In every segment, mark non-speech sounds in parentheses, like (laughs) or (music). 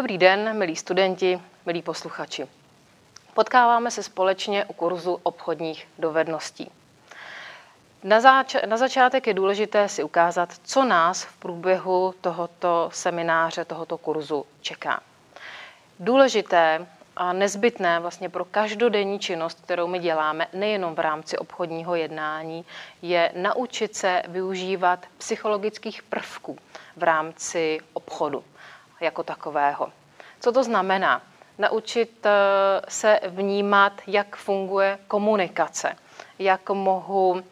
Dobrý den, milí studenti, milí posluchači. Potkáváme se společně u kurzu obchodních dovedností. Na, zač- na začátek je důležité si ukázat, co nás v průběhu tohoto semináře, tohoto kurzu čeká. Důležité a nezbytné vlastně pro každodenní činnost, kterou my děláme, nejenom v rámci obchodního jednání, je naučit se využívat psychologických prvků v rámci obchodu jako takového. Co to znamená? Naučit eh, se vnímat, jak funguje komunikace, jak mohu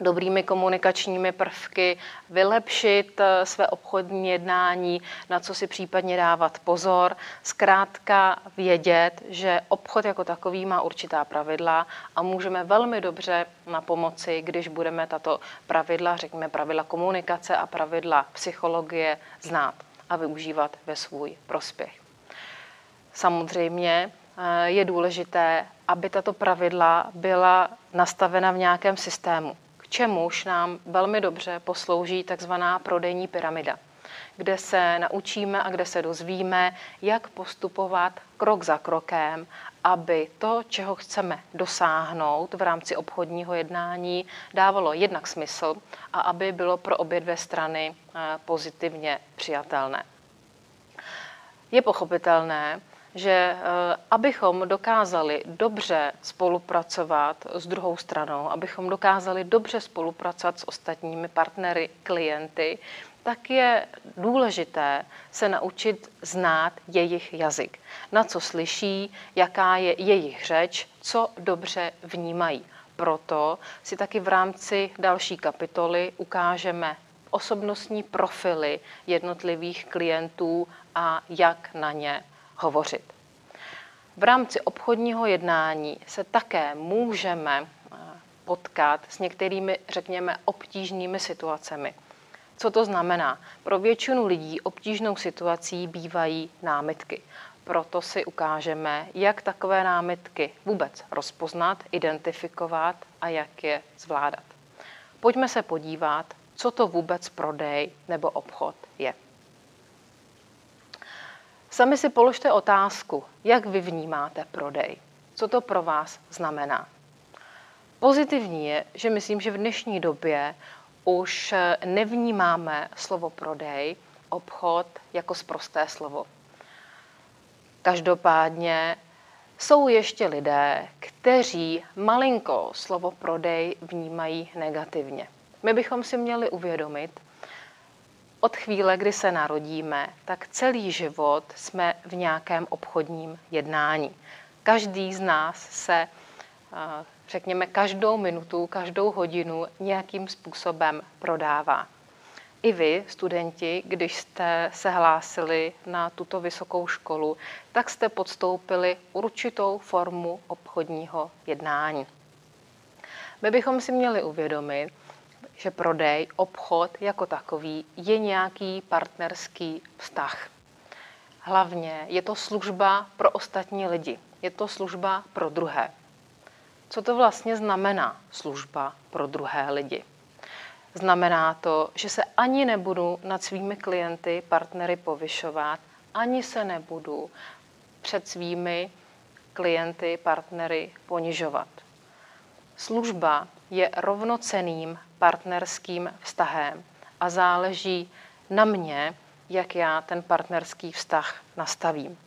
dobrými komunikačními prvky, vylepšit eh, své obchodní jednání, na co si případně dávat pozor, zkrátka vědět, že obchod jako takový má určitá pravidla a můžeme velmi dobře na pomoci, když budeme tato pravidla, řekněme pravidla komunikace a pravidla psychologie znát a využívat ve svůj prospěch. Samozřejmě eh, je důležité, aby tato pravidla byla nastavena v nějakém systému k čemuž nám velmi dobře poslouží takzvaná prodejní pyramida, kde se naučíme a kde se dozvíme, jak postupovat krok za krokem, aby to, čeho chceme dosáhnout v rámci obchodního jednání, dávalo jednak smysl a aby bylo pro obě dvě strany eh, pozitivně přijatelné. Je pochopitelné, že eh, abychom dokázali dobře spolupracovat s druhou stranou, abychom dokázali dobře spolupracovat s ostatními partnery, klienty, tak je důležité se naučit znát jejich jazyk. Na co slyší, jaká je jejich řeč, co dobře vnímají. Proto si taky v rámci další kapitoly ukážeme osobnostní profily jednotlivých klientů a jak na ně hovořit. V rámci obchodního jednání se také můžeme eh, potkat s některými, řekněme, obtížnými situacemi. Co to znamená? Pro většinu lidí obtížnou situací bývají námitky. Proto si ukážeme, jak takové námitky vůbec rozpoznat, identifikovat a jak je zvládat. Pojďme se podívat, co to vůbec prodej nebo obchod je. Sami si položte otázku, jak vy vnímáte prodej. Co to pro vás znamená? Pozitivní je, že myslím, že v dnešní době už nevnímáme slovo prodej, obchod jako sprosté slovo. Každopádně jsou ještě lidé, kteří malinko slovo prodej vnímají negativně. My bychom si měli uvědomit, od chvíle, kdy se narodíme, tak celý život jsme v nějakém obchodním jednání. Každý z nás se, eh, řekněme, každou minutu, každou hodinu nějakým způsobem prodává. I vy, studenti, když jste se hlásili na tuto vysokou školu, tak jste podstoupili určitou formu obchodního jednání. My bychom si měli uvědomit, že prodej, obchod jako takový je nějaký partnerský vztah. Hlavně je to služba pro ostatní lidi, je to služba pro druhé. Co to vlastně znamená služba pro druhé lidi? Znamená to, že se ani nebudu nad svými klienty, partnery povyšovat, ani se nebudu před svými klienty, partnery ponižovat. Služba je rovnoceným partnerským vztahem a záleží na mě, jak já ten partnerský vztah nastavím.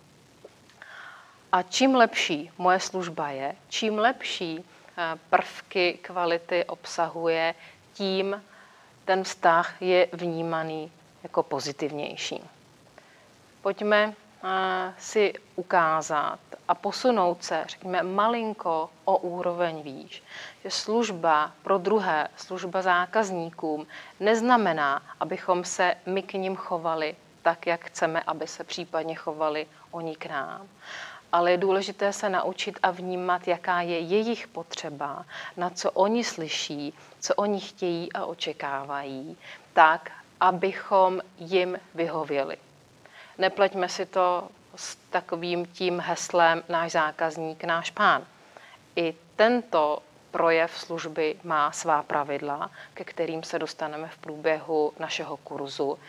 A čím lepší moje služba je, čím lepší eh, prvky kvality obsahuje, tím ten vztah je vnímaný jako pozitivnější. Pojďme eh, si ukázat a posunout se, řekněme, malinko o úroveň výš. Že služba pro druhé, služba zákazníkům, neznamená, abychom se my k ním chovali tak, jak chceme, aby se případně chovali oni k nám. Ale je důležité se naučit a vnímat, jaká je jejich potřeba, na co oni slyší, co oni chtějí a očekávají, tak, abychom jim vyhověli. Nepleťme si to s takovým tím heslem náš zákazník, náš pán. I tento projev služby má svá pravidla, ke kterým se dostaneme v průběhu našeho kurzu.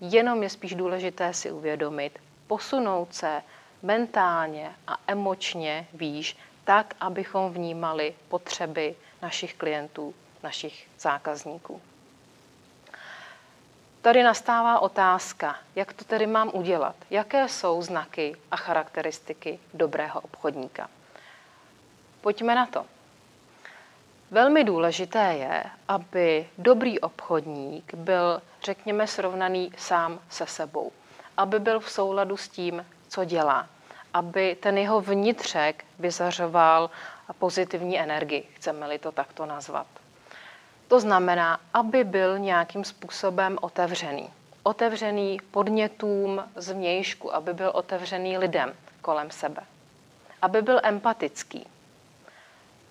Jenom je spíš důležité si uvědomit, posunout se mentálně a emočně výš, tak, abychom vnímali potřeby našich klientů, našich zákazníků. Tady nastává otázka, jak to tedy mám udělat? Jaké jsou znaky a charakteristiky dobrého obchodníka? Pojďme na to. Velmi důležité je, aby dobrý obchodník byl, řekněme, srovnaný sám se sebou. Aby byl v souladu s tím, co dělá. Aby ten jeho vnitřek vyzařoval pozitivní energii, chceme-li to takto nazvat. To znamená, aby byl nějakým způsobem otevřený. Otevřený podnětům zvnějšku, aby byl otevřený lidem kolem sebe. Aby byl empatický.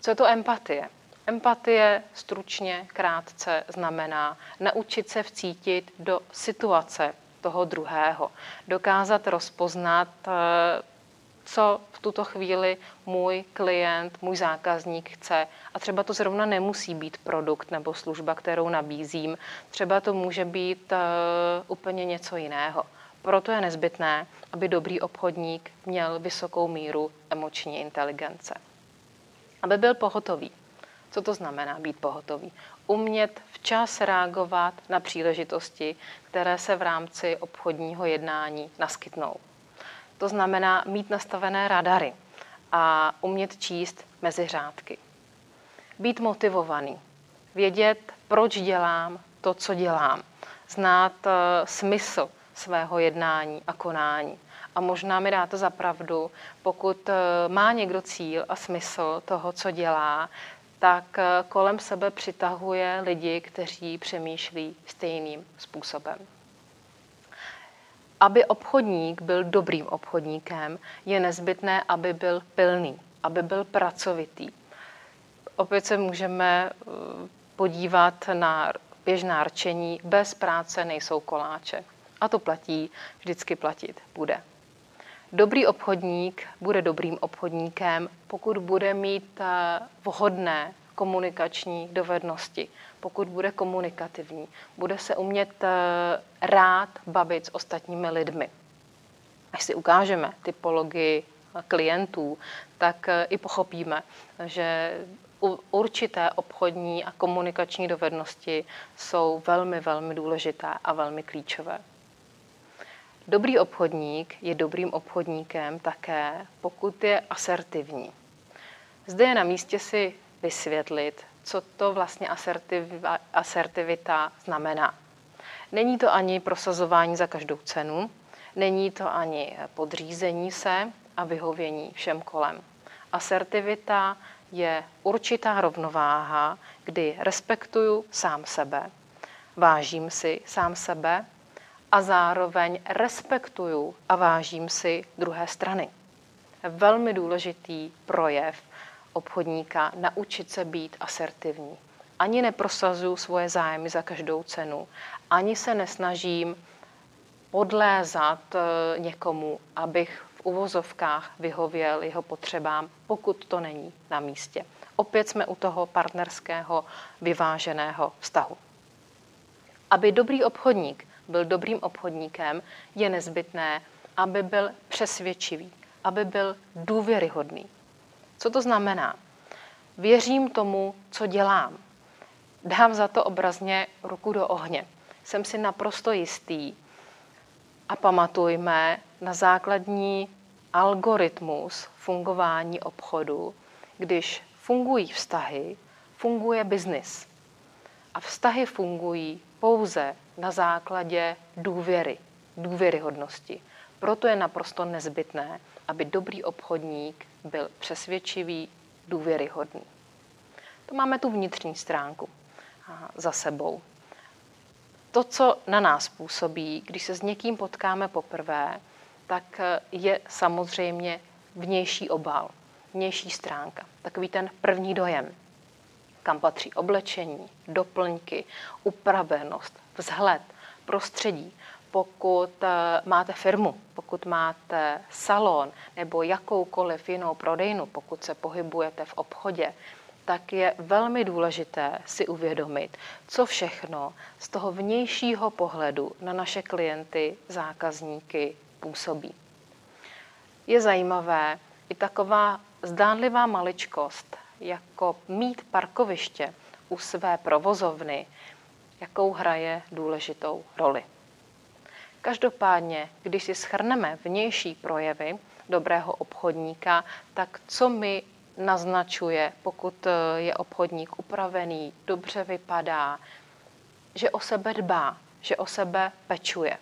Co je to empatie? Empatie stručně, krátce znamená naučit se vcítit do situace toho druhého, dokázat rozpoznat, eh, co v tuto chvíli můj klient, můj zákazník chce. A třeba to zrovna nemusí být produkt nebo služba, kterou nabízím. Třeba to může být uh, úplně něco jiného. Proto je nezbytné, aby dobrý obchodník měl vysokou míru emoční inteligence. Aby byl pohotový. Co to znamená být pohotový? Umět včas reagovat na příležitosti, které se v rámci obchodního jednání naskytnou. To znamená mít nastavené radary a umět číst mezi řádky. Být motivovaný, vědět, proč dělám to, co dělám, znát uh, smysl svého jednání a konání. A možná mi dáte za pravdu, pokud uh, má někdo cíl a smysl toho, co dělá, tak uh, kolem sebe přitahuje lidi, kteří přemýšlí stejným způsobem. Aby obchodník byl dobrým obchodníkem, je nezbytné, aby byl pilný, aby byl pracovitý. Opět se můžeme eh, podívat na běžná rčení, bez práce nejsou koláče. A to platí, vždycky platit bude. Dobrý obchodník bude dobrým obchodníkem, pokud bude mít eh, vhodné komunikační dovednosti, pokud bude komunikativní, bude se umět eh, rád bavit s ostatními lidmi. Až si ukážeme typologii klientů, tak eh, i pochopíme, že určité obchodní a komunikační dovednosti jsou velmi, velmi důležité a velmi klíčové. Dobrý obchodník je dobrým obchodníkem také, pokud je asertivní. Zde je na místě si vysvětlit, co to vlastně asertivita znamená. Není to ani prosazování za každou cenu, není to ani podřízení se a vyhovění všem kolem. Asertivita je určitá rovnováha, kdy respektuju sám sebe, vážím si sám sebe a zároveň respektuju a vážím si druhé strany. Velmi důležitý projev obchodníka naučit se být asertivní. Ani neprosazuju svoje zájmy za každou cenu, ani se nesnažím podlézat eh, někomu, abych v uvozovkách vyhověl jeho potřebám, pokud to není na místě. Opět jsme u toho partnerského vyváženého vztahu. Aby dobrý obchodník byl dobrým obchodníkem, je nezbytné, aby byl přesvědčivý, aby byl důvěryhodný. Co to znamená? Věřím tomu, co dělám. Dám za to obrazně ruku do ohně. Jsem si naprosto jistý. A pamatujme na základní algoritmus fungování obchodu. Když fungují vztahy, funguje biznis. A vztahy fungují pouze na základě důvěry, důvěryhodnosti. Proto je naprosto nezbytné, aby dobrý obchodník byl přesvědčivý, důvěryhodný. To máme tu vnitřní stránku za sebou. To, co na nás působí, když se s někým potkáme poprvé, tak je samozřejmě vnější obal, vnější stránka, takový ten první dojem, kam patří oblečení, doplňky, upravenost, vzhled, prostředí, pokud eh, máte firmu, pokud máte salon nebo jakoukoliv jinou prodejnu, pokud se pohybujete v obchodě, tak je velmi důležité si uvědomit, co všechno z toho vnějšího pohledu na naše klienty, zákazníky působí. je zajímavé i taková zdánlivá maličkost, jako mít parkoviště u své provozovny, jakou hraje důležitou roli. Každopádně, když si schrneme vnější projevy dobrého obchodníka, tak co mi naznačuje, pokud eh, je obchodník upravený, dobře vypadá, že o sebe dbá, že o sebe pečuje.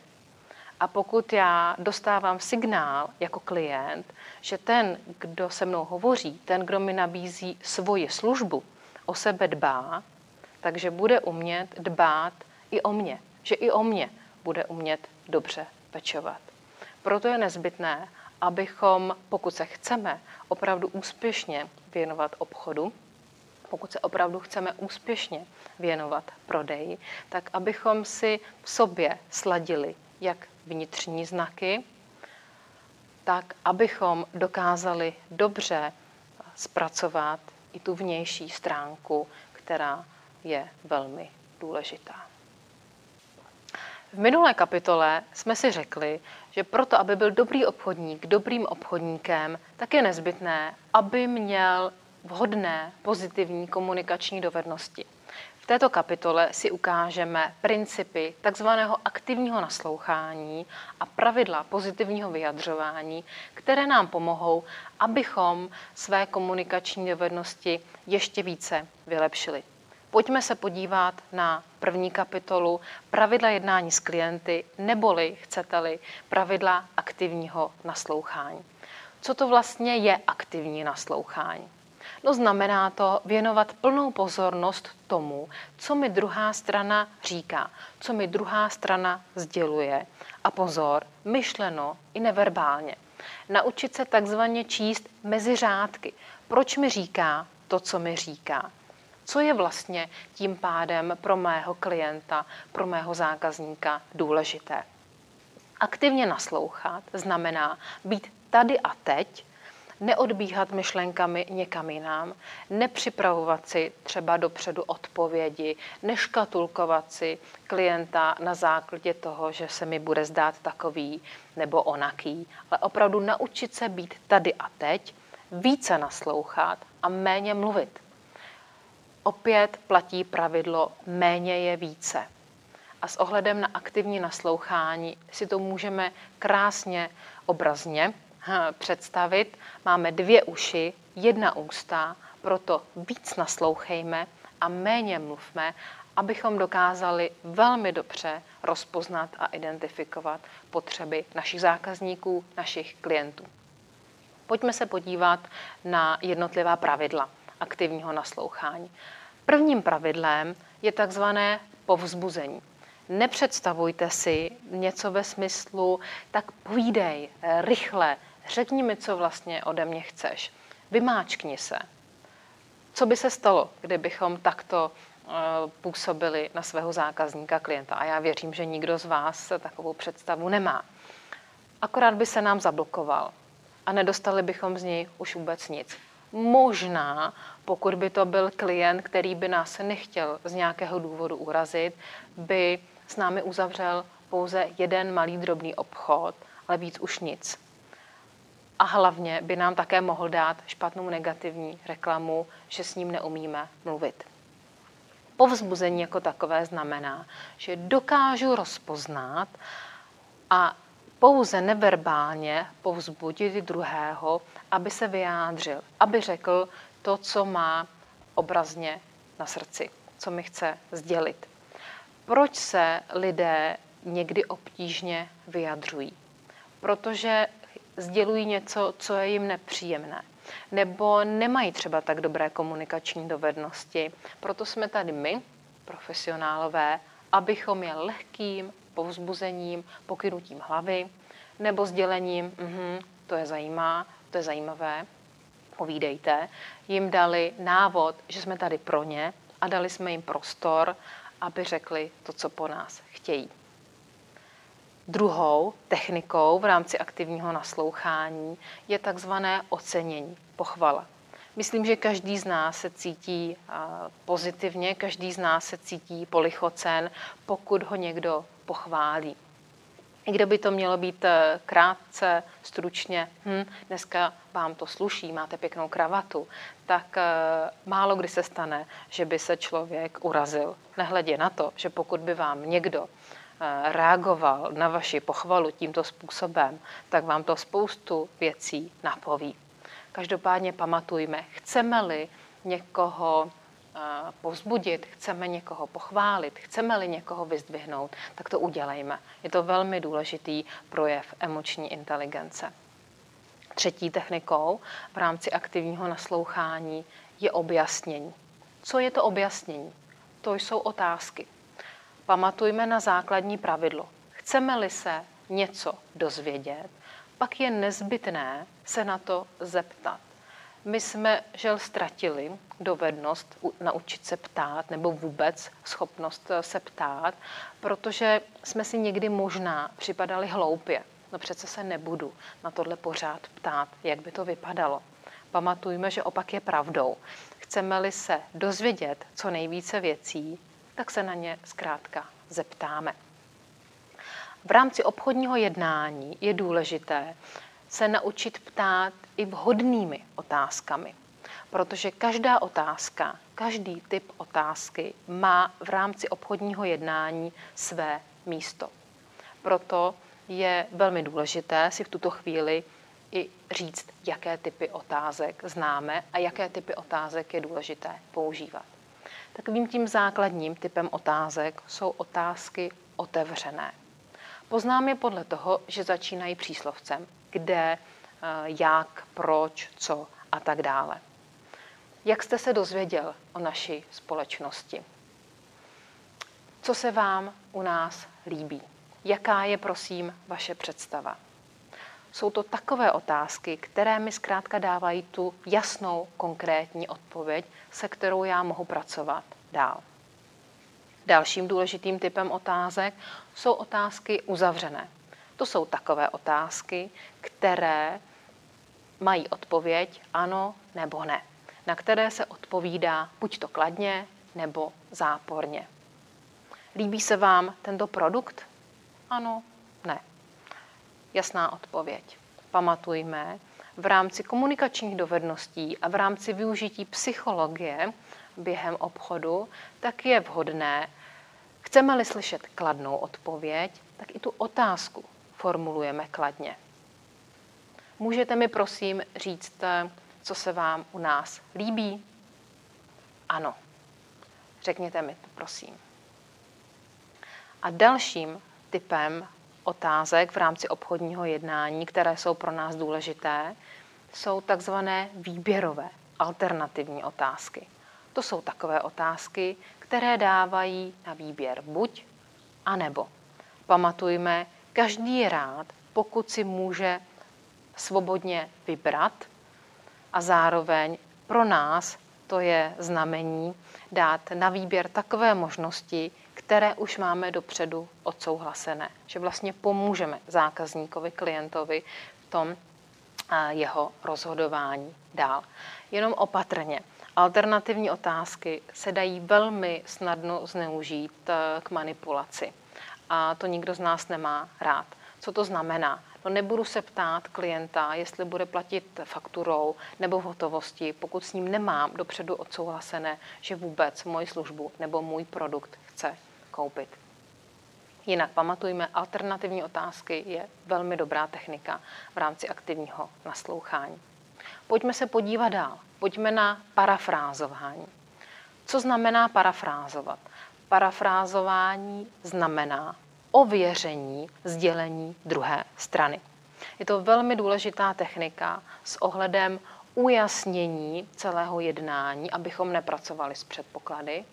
A pokud já dostávám signál jako klient, že ten, kdo se mnou hovoří, ten, kdo mi nabízí svoji službu, o sebe dbá, takže bude umět dbát i o mě, že i o mě bude umět dobře pečovat. Proto je nezbytné, abychom, pokud se chceme opravdu úspěšně věnovat obchodu, pokud se opravdu chceme úspěšně věnovat prodeji, tak abychom si v sobě sladili jak vnitřní znaky, tak abychom dokázali dobře zpracovat i tu vnější stránku, která je velmi důležitá. V minulé kapitole jsme si řekli, že proto, aby byl dobrý obchodník dobrým obchodníkem, tak je nezbytné, aby měl vhodné pozitivní komunikační dovednosti. V této kapitole si ukážeme principy takzvaného aktivního naslouchání a pravidla pozitivního vyjadřování, které nám pomohou, abychom své komunikační dovednosti ještě více vylepšili. Pojďme se podívat na první kapitolu pravidla jednání s klienty, neboli, chcete-li, pravidla aktivního naslouchání. Co to vlastně je aktivní naslouchání? No znamená to věnovat plnou pozornost tomu, co mi druhá strana říká, co mi druhá strana sděluje. A pozor, myšleno i neverbálně. Naučit se takzvaně číst mezi řádky. Proč mi říká to, co mi říká? Co je vlastně tím pádem pro mého klienta, pro mého zákazníka důležité? Aktivně naslouchat znamená být tady a teď, neodbíhat myšlenkami někam jinam, nepřipravovat si třeba dopředu odpovědi, neškatulkovat si klienta na základě toho, že se mi bude zdát takový nebo onaký, ale opravdu naučit se být tady a teď, více naslouchat a méně mluvit opět platí pravidlo méně je více. A s ohledem na aktivní naslouchání si to můžeme krásně obrazně představit. Máme dvě uši, jedna ústa, proto víc naslouchejme a méně mluvme, abychom dokázali velmi dobře rozpoznat a identifikovat potřeby našich zákazníků, našich klientů. Pojďme se podívat na jednotlivá pravidla aktivního naslouchání. Prvním pravidlem je takzvané povzbuzení. Nepředstavujte si něco ve smyslu, tak povídej rychle, řekni mi, co vlastně ode mě chceš. Vymáčkni se. Co by se stalo, kdybychom takto eh, působili na svého zákazníka, klienta? A já věřím, že nikdo z vás takovou představu nemá. Akorát by se nám zablokoval a nedostali bychom z něj už vůbec nic. Možná, pokud by to byl klient, který by nás nechtěl z nějakého důvodu urazit, by s námi uzavřel pouze jeden malý drobný obchod, ale víc už nic. A hlavně by nám také mohl dát špatnou negativní reklamu, že s ním neumíme mluvit. Povzbuzení jako takové znamená, že dokážu rozpoznat a pouze neverbálně povzbudit druhého, aby se vyjádřil, aby řekl to, co má obrazně na srdci, co mi chce sdělit. Proč se lidé někdy obtížně vyjadřují? Protože sdělují něco, co je jim nepříjemné. Nebo nemají třeba tak dobré komunikační dovednosti. Proto jsme tady my, profesionálové, abychom je lehkým povzbuzením, pokynutím hlavy nebo sdělením, mm-hmm, to je zajímá, to je zajímavé, povídejte, jim dali návod, že jsme tady pro ně a dali jsme jim prostor, aby řekli to, co po nás chtějí. Druhou technikou v rámci aktivního naslouchání je takzvané ocenění, pochvala. Myslím, že každý z nás se cítí pozitivně, každý z nás se cítí polichocen, pokud ho někdo pochválí. I kdyby to mělo být eh, krátce, stručně, hm, dneska vám to sluší, máte pěknou kravatu, tak eh, málo kdy se stane, že by se člověk urazil. Nehledě na to, že pokud by vám někdo eh, reagoval na vaši pochvalu tímto způsobem, tak vám to spoustu věcí napoví. Každopádně pamatujme, chceme-li někoho povzbudit, chceme někoho pochválit, chceme-li někoho vyzdvihnout, tak to udělejme. Je to velmi důležitý projev emoční inteligence. Třetí technikou v rámci aktivního naslouchání je objasnění. Co je to objasnění? To jsou otázky. Pamatujme na základní pravidlo. Chceme-li se něco dozvědět, pak je nezbytné se na to zeptat. My jsme, žel, ztratili dovednost naučit se ptát nebo vůbec schopnost eh, se ptát, protože jsme si někdy možná připadali hloupě. No přece se nebudu na tohle pořád ptát, jak by to vypadalo. Pamatujme, že opak je pravdou. Chceme-li se dozvědět co nejvíce věcí, tak se na ně zkrátka zeptáme. V rámci obchodního jednání je důležité se naučit ptát i vhodnými otázkami. Protože každá otázka, každý typ otázky má v rámci obchodního jednání své místo. Proto je velmi důležité si v tuto chvíli i říct, jaké typy otázek známe a jaké typy otázek je důležité používat. Takovým tím základním typem otázek jsou otázky otevřené. Poznám je podle toho, že začínají příslovcem, kde, jak, proč, co a tak dále. Jak jste se dozvěděl o naší společnosti? Co se vám u nás líbí? Jaká je, prosím, vaše představa? Jsou to takové otázky, které mi zkrátka dávají tu jasnou, konkrétní odpověď, se kterou já mohu pracovat dál. Dalším důležitým typem otázek jsou otázky uzavřené. To jsou takové otázky, které mají odpověď ano nebo ne, na které se odpovídá buď to kladně nebo záporně. Líbí se vám tento produkt? Ano, ne. Jasná odpověď. Pamatujme, v rámci komunikačních dovedností a v rámci využití psychologie během obchodu, tak je vhodné, chceme-li slyšet kladnou odpověď, tak i tu otázku formulujeme kladně. Můžete mi prosím říct, co se vám u nás líbí? Ano. Řekněte mi to, prosím. A dalším typem otázek v rámci obchodního jednání, které jsou pro nás důležité, jsou takzvané výběrové, alternativní otázky. To jsou takové otázky, které dávají na výběr buď a nebo. Pamatujme, každý je rád, pokud si může svobodně vybrat a zároveň pro nás to je znamení dát na výběr takové možnosti, které už máme dopředu odsouhlasené. Že vlastně pomůžeme zákazníkovi, klientovi v tom jeho rozhodování dál. Jenom opatrně. Alternativní otázky se dají velmi snadno zneužít e, k manipulaci. A to nikdo z nás nemá rád. Co to znamená? No nebudu se ptát klienta, jestli bude platit fakturou nebo v hotovosti, pokud s ním nemám dopředu odsouhlasené, že vůbec moji službu nebo můj produkt chce koupit. Jinak pamatujme, alternativní otázky je velmi dobrá technika v rámci aktivního naslouchání. Pojďme se podívat dál. Pojďme na parafrázování. Co znamená parafrázovat? Parafrázování znamená ověření sdělení druhé strany. Je to velmi důležitá technika s ohledem ujasnění celého jednání, abychom nepracovali s předpoklady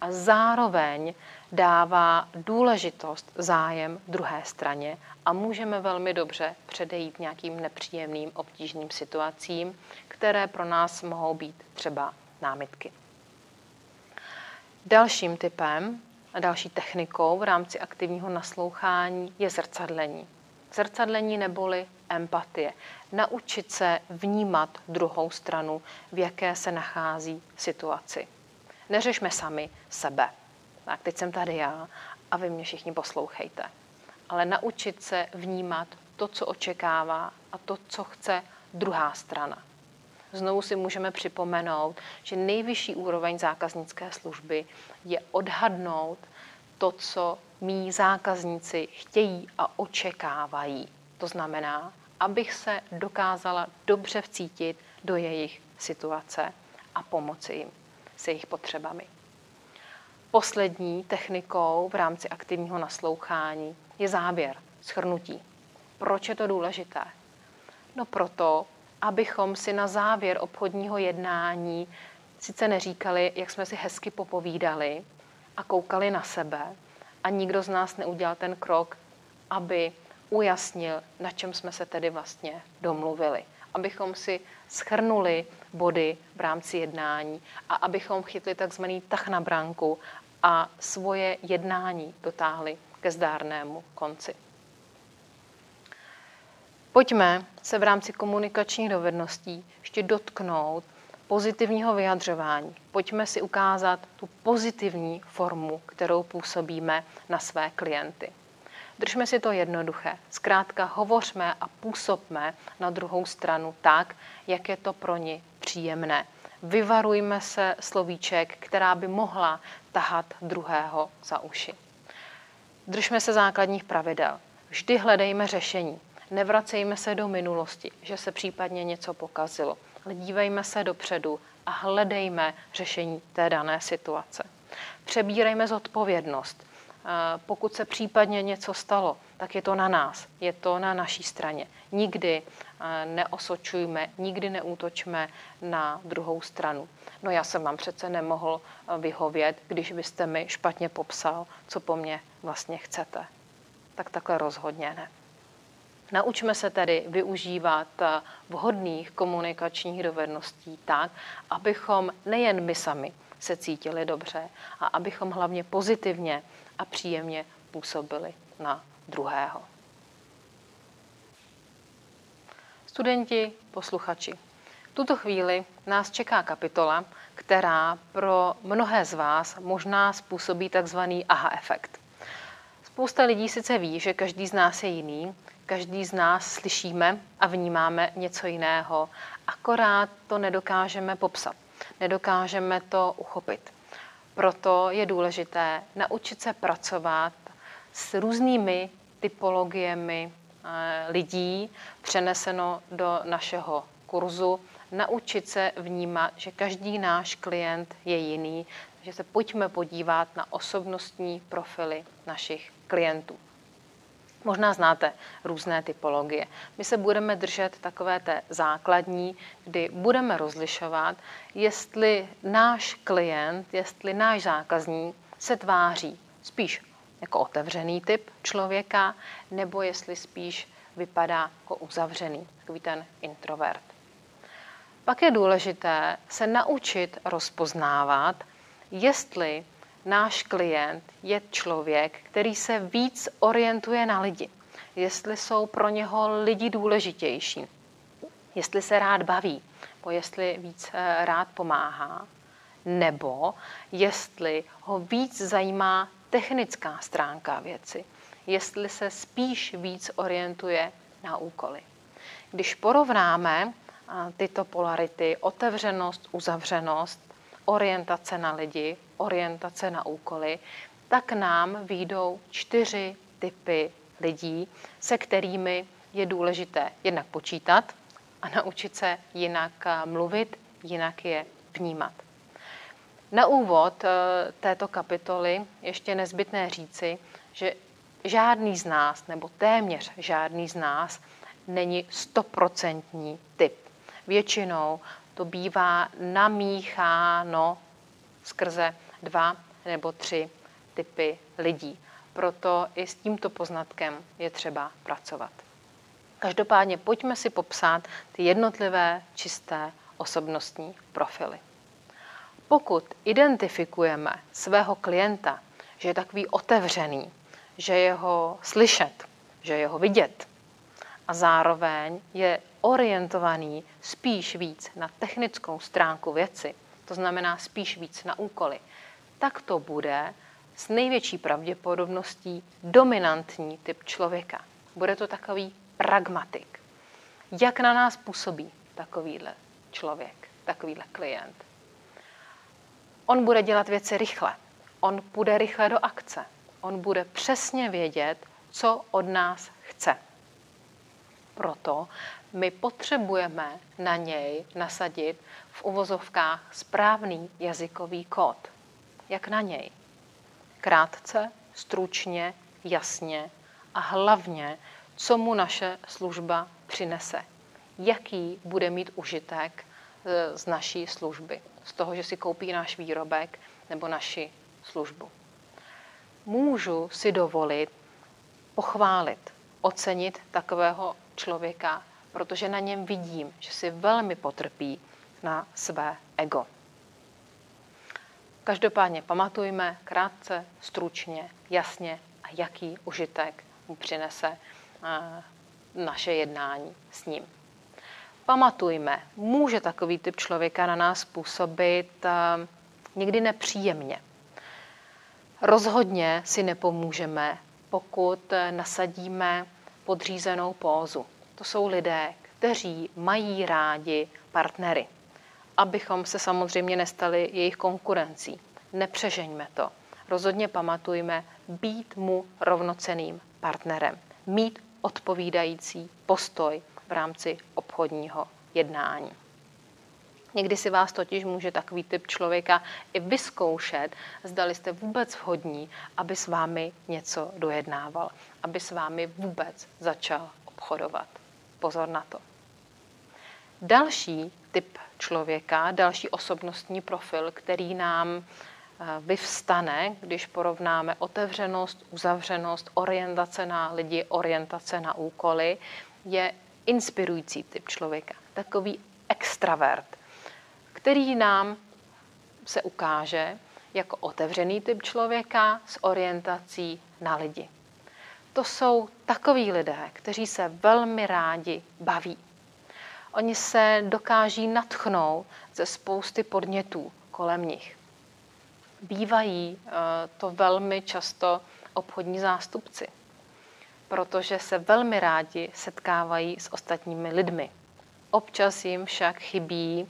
a zároveň dává důležitost zájem druhé straně a můžeme velmi dobře předejít nějakým nepříjemným obtížným situacím, které pro nás mohou být třeba námitky. Dalším typem a další technikou v rámci aktivního naslouchání je zrcadlení. Zrcadlení neboli empatie. Naučit se vnímat druhou stranu, v jaké se nachází situaci. Neřešme sami sebe. Tak teď jsem tady já a vy mě všichni poslouchejte. ale naučit se vnímat to, co očekává a to, co chce druhá strana. Znovu si můžeme připomenout, že nejvyšší úroveň zákaznické služby je odhadnout to, co mý zákazníci chtějí a očekávají. To znamená, abych se dokázala dobře vcítit do jejich situace a pomoci jim s jejich potřebami. Poslední technikou v rámci aktivního naslouchání je závěr, schrnutí. Proč je to důležité? No proto, abychom si na závěr obchodního jednání sice neříkali, jak jsme si hezky popovídali a koukali na sebe a nikdo z nás neudělal ten krok, aby ujasnil, na čem jsme se tedy vlastně domluvili. Abychom si schrnuli body v rámci jednání a abychom chytli takzvaný tah na bránku a svoje jednání dotáhli ke zdárnému konci. Pojďme se v rámci komunikačních dovedností ještě dotknout pozitivního vyjadřování. Pojďme si ukázat tu pozitivní formu, kterou působíme na své klienty. Držme si to jednoduché. Zkrátka hovořme a působme na druhou stranu tak, jak je to pro ně příjemné. Vyvarujme se slovíček, která by mohla tahat druhého za uši. Držme se základních pravidel. Vždy hledejme řešení. Nevracejme se do minulosti, že se případně něco pokazilo, ale dívejme se dopředu a hledejme řešení té dané situace. Přebírejme zodpovědnost. Pokud se případně něco stalo, tak je to na nás, je to na naší straně. Nikdy neosočujme, nikdy neútočme na druhou stranu. No já jsem vám přece nemohl vyhovět, když byste mi špatně popsal, co po mně vlastně chcete. Tak takhle rozhodně ne. Naučme se tedy využívat eh, vhodných komunikačních dovedností tak, abychom nejen my sami se cítili dobře a abychom hlavně pozitivně a příjemně působili na druhého. Studenti, posluchači, v tuto chvíli nás čeká kapitola, která pro mnohé z vás možná způsobí takzvaný aha efekt. Spousta lidí sice ví, že každý z nás je jiný, každý z nás slyšíme a vnímáme něco jiného, akorát to nedokážeme popsat, nedokážeme to uchopit. Proto je důležité naučit se pracovat s různými typologiemi eh, lidí, přeneseno do našeho kurzu, naučit se vnímat, že každý náš klient je jiný, že se pojďme podívat na osobnostní profily našich klientů. Možná znáte různé typologie. My se budeme držet takové té základní, kdy budeme rozlišovat, jestli náš klient, jestli náš zákazník se tváří spíš jako otevřený typ člověka, nebo jestli spíš vypadá jako uzavřený, takový ten introvert. Pak je důležité se naučit rozpoznávat, jestli náš klient je člověk, který se víc orientuje na lidi. Jestli jsou pro něho lidi důležitější, jestli se rád baví, nebo jestli víc eh, rád pomáhá, nebo jestli ho víc zajímá technická stránka věci, jestli se spíš víc orientuje na úkoly. Když porovnáme eh, tyto polarity, otevřenost, uzavřenost, orientace na lidi, orientace na úkoly, tak nám výjdou čtyři typy lidí, se kterými je důležité jednak počítat a naučit se jinak eh, mluvit, jinak je vnímat. Na úvod eh, této kapitoly ještě nezbytné říci, že žádný z nás, nebo téměř žádný z nás, není stoprocentní typ. Většinou to bývá namícháno skrze dva nebo tři typy lidí. Proto i s tímto poznatkem je třeba pracovat. Každopádně pojďme si popsat ty jednotlivé čisté osobnostní profily. Pokud identifikujeme svého klienta, že je takový otevřený, že je ho slyšet, že je ho vidět a zároveň je orientovaný spíš víc na technickou stránku věci, to znamená spíš víc na úkoly, tak to bude s největší pravděpodobností dominantní typ člověka. Bude to takový pragmatik. Jak na nás působí takovýhle člověk, takovýhle klient? On bude dělat věci rychle. On půjde rychle do akce. On bude přesně vědět, co od nás chce. Proto my potřebujeme na něj nasadit v uvozovkách správný jazykový kód. Jak na něj? Krátce, stručně, jasně a hlavně, co mu naše služba přinese. Jaký bude mít užitek e, z naší služby, z toho, že si koupí náš výrobek nebo naši službu. Můžu si dovolit pochválit, ocenit takového člověka, protože na něm vidím, že si velmi potrpí na své ego. Každopádně pamatujme krátce, stručně, jasně a jaký užitek mu přinese eh, naše jednání s ním. Pamatujme, může takový typ člověka na nás působit eh, někdy nepříjemně. Rozhodně si nepomůžeme, pokud eh, nasadíme podřízenou pózu. To jsou lidé, kteří mají rádi partnery. Abychom se samozřejmě nestali jejich konkurencí. Nepřežeňme to. Rozhodně pamatujme být mu rovnoceným partnerem. Mít odpovídající postoj v rámci obchodního jednání. Někdy si vás totiž může takový typ člověka i vyzkoušet, zdali jste vůbec vhodní, aby s vámi něco dojednával, aby s vámi vůbec začal obchodovat. Pozor na to. Další typ člověka, další osobnostní profil, který nám eh, vyvstane, když porovnáme otevřenost, uzavřenost, orientace na lidi, orientace na úkoly, je inspirující typ člověka. Takový extravert, který nám se ukáže jako otevřený typ člověka s orientací na lidi. To jsou takoví lidé, kteří se velmi rádi baví. Oni se dokáží natchnout ze spousty podnětů kolem nich. Bývají eh, to velmi často obchodní zástupci, protože se velmi rádi setkávají s ostatními lidmi. Občas jim však chybí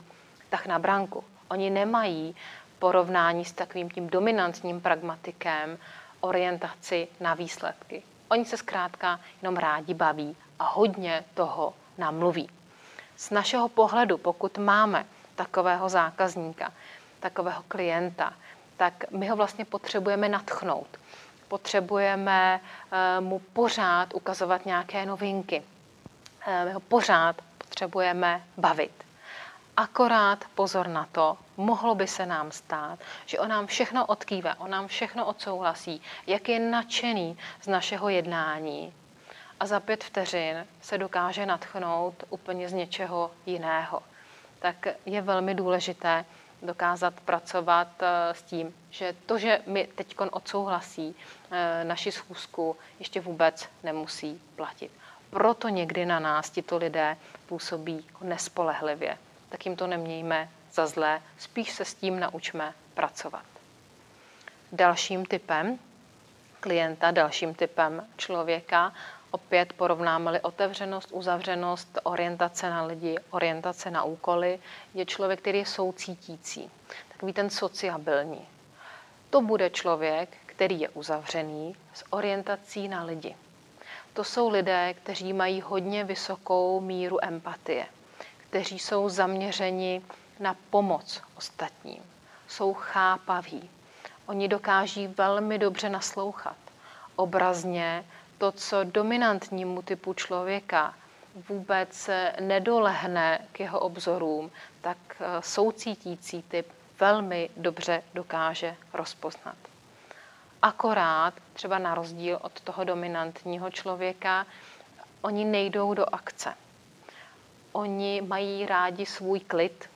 tak na branku. Oni nemají porovnání s takovým tím dominantním pragmatikem orientaci na výsledky. Oni se zkrátka jenom rádi baví a hodně toho nám mluví. Z našeho pohledu, pokud máme takového zákazníka, takového klienta, tak my ho vlastně potřebujeme natchnout. Potřebujeme eh, mu pořád ukazovat nějaké novinky. Eh, my ho pořád potřebujeme bavit. Akorát pozor na to, mohlo by se nám stát, že on nám všechno odkýve, on nám všechno odsouhlasí, jak je nadšený z našeho jednání. A za pět vteřin se dokáže natchnout úplně z něčeho jiného. Tak je velmi důležité dokázat pracovat eh, s tím, že to, že mi teď odsouhlasí eh, naši schůzku, ještě vůbec nemusí platit. Proto někdy na nás tito lidé působí nespolehlivě tak jim to nemějme za zlé, spíš se s tím naučme pracovat. Dalším typem klienta, dalším typem člověka, opět porovnáme-li otevřenost, uzavřenost, orientace na lidi, orientace na úkoly, je člověk, který je soucítící, takový ten sociabilní. To bude člověk, který je uzavřený s orientací na lidi. To jsou lidé, kteří mají hodně vysokou míru empatie kteří jsou zaměřeni na pomoc ostatním. Jsou chápaví. Oni dokáží velmi dobře naslouchat. Obrazně to, co dominantnímu typu člověka vůbec nedolehne k jeho obzorům, tak eh, soucítící typ velmi dobře dokáže rozpoznat. Akorát, třeba na rozdíl od toho dominantního člověka, oni nejdou do akce oni mají rádi svůj klid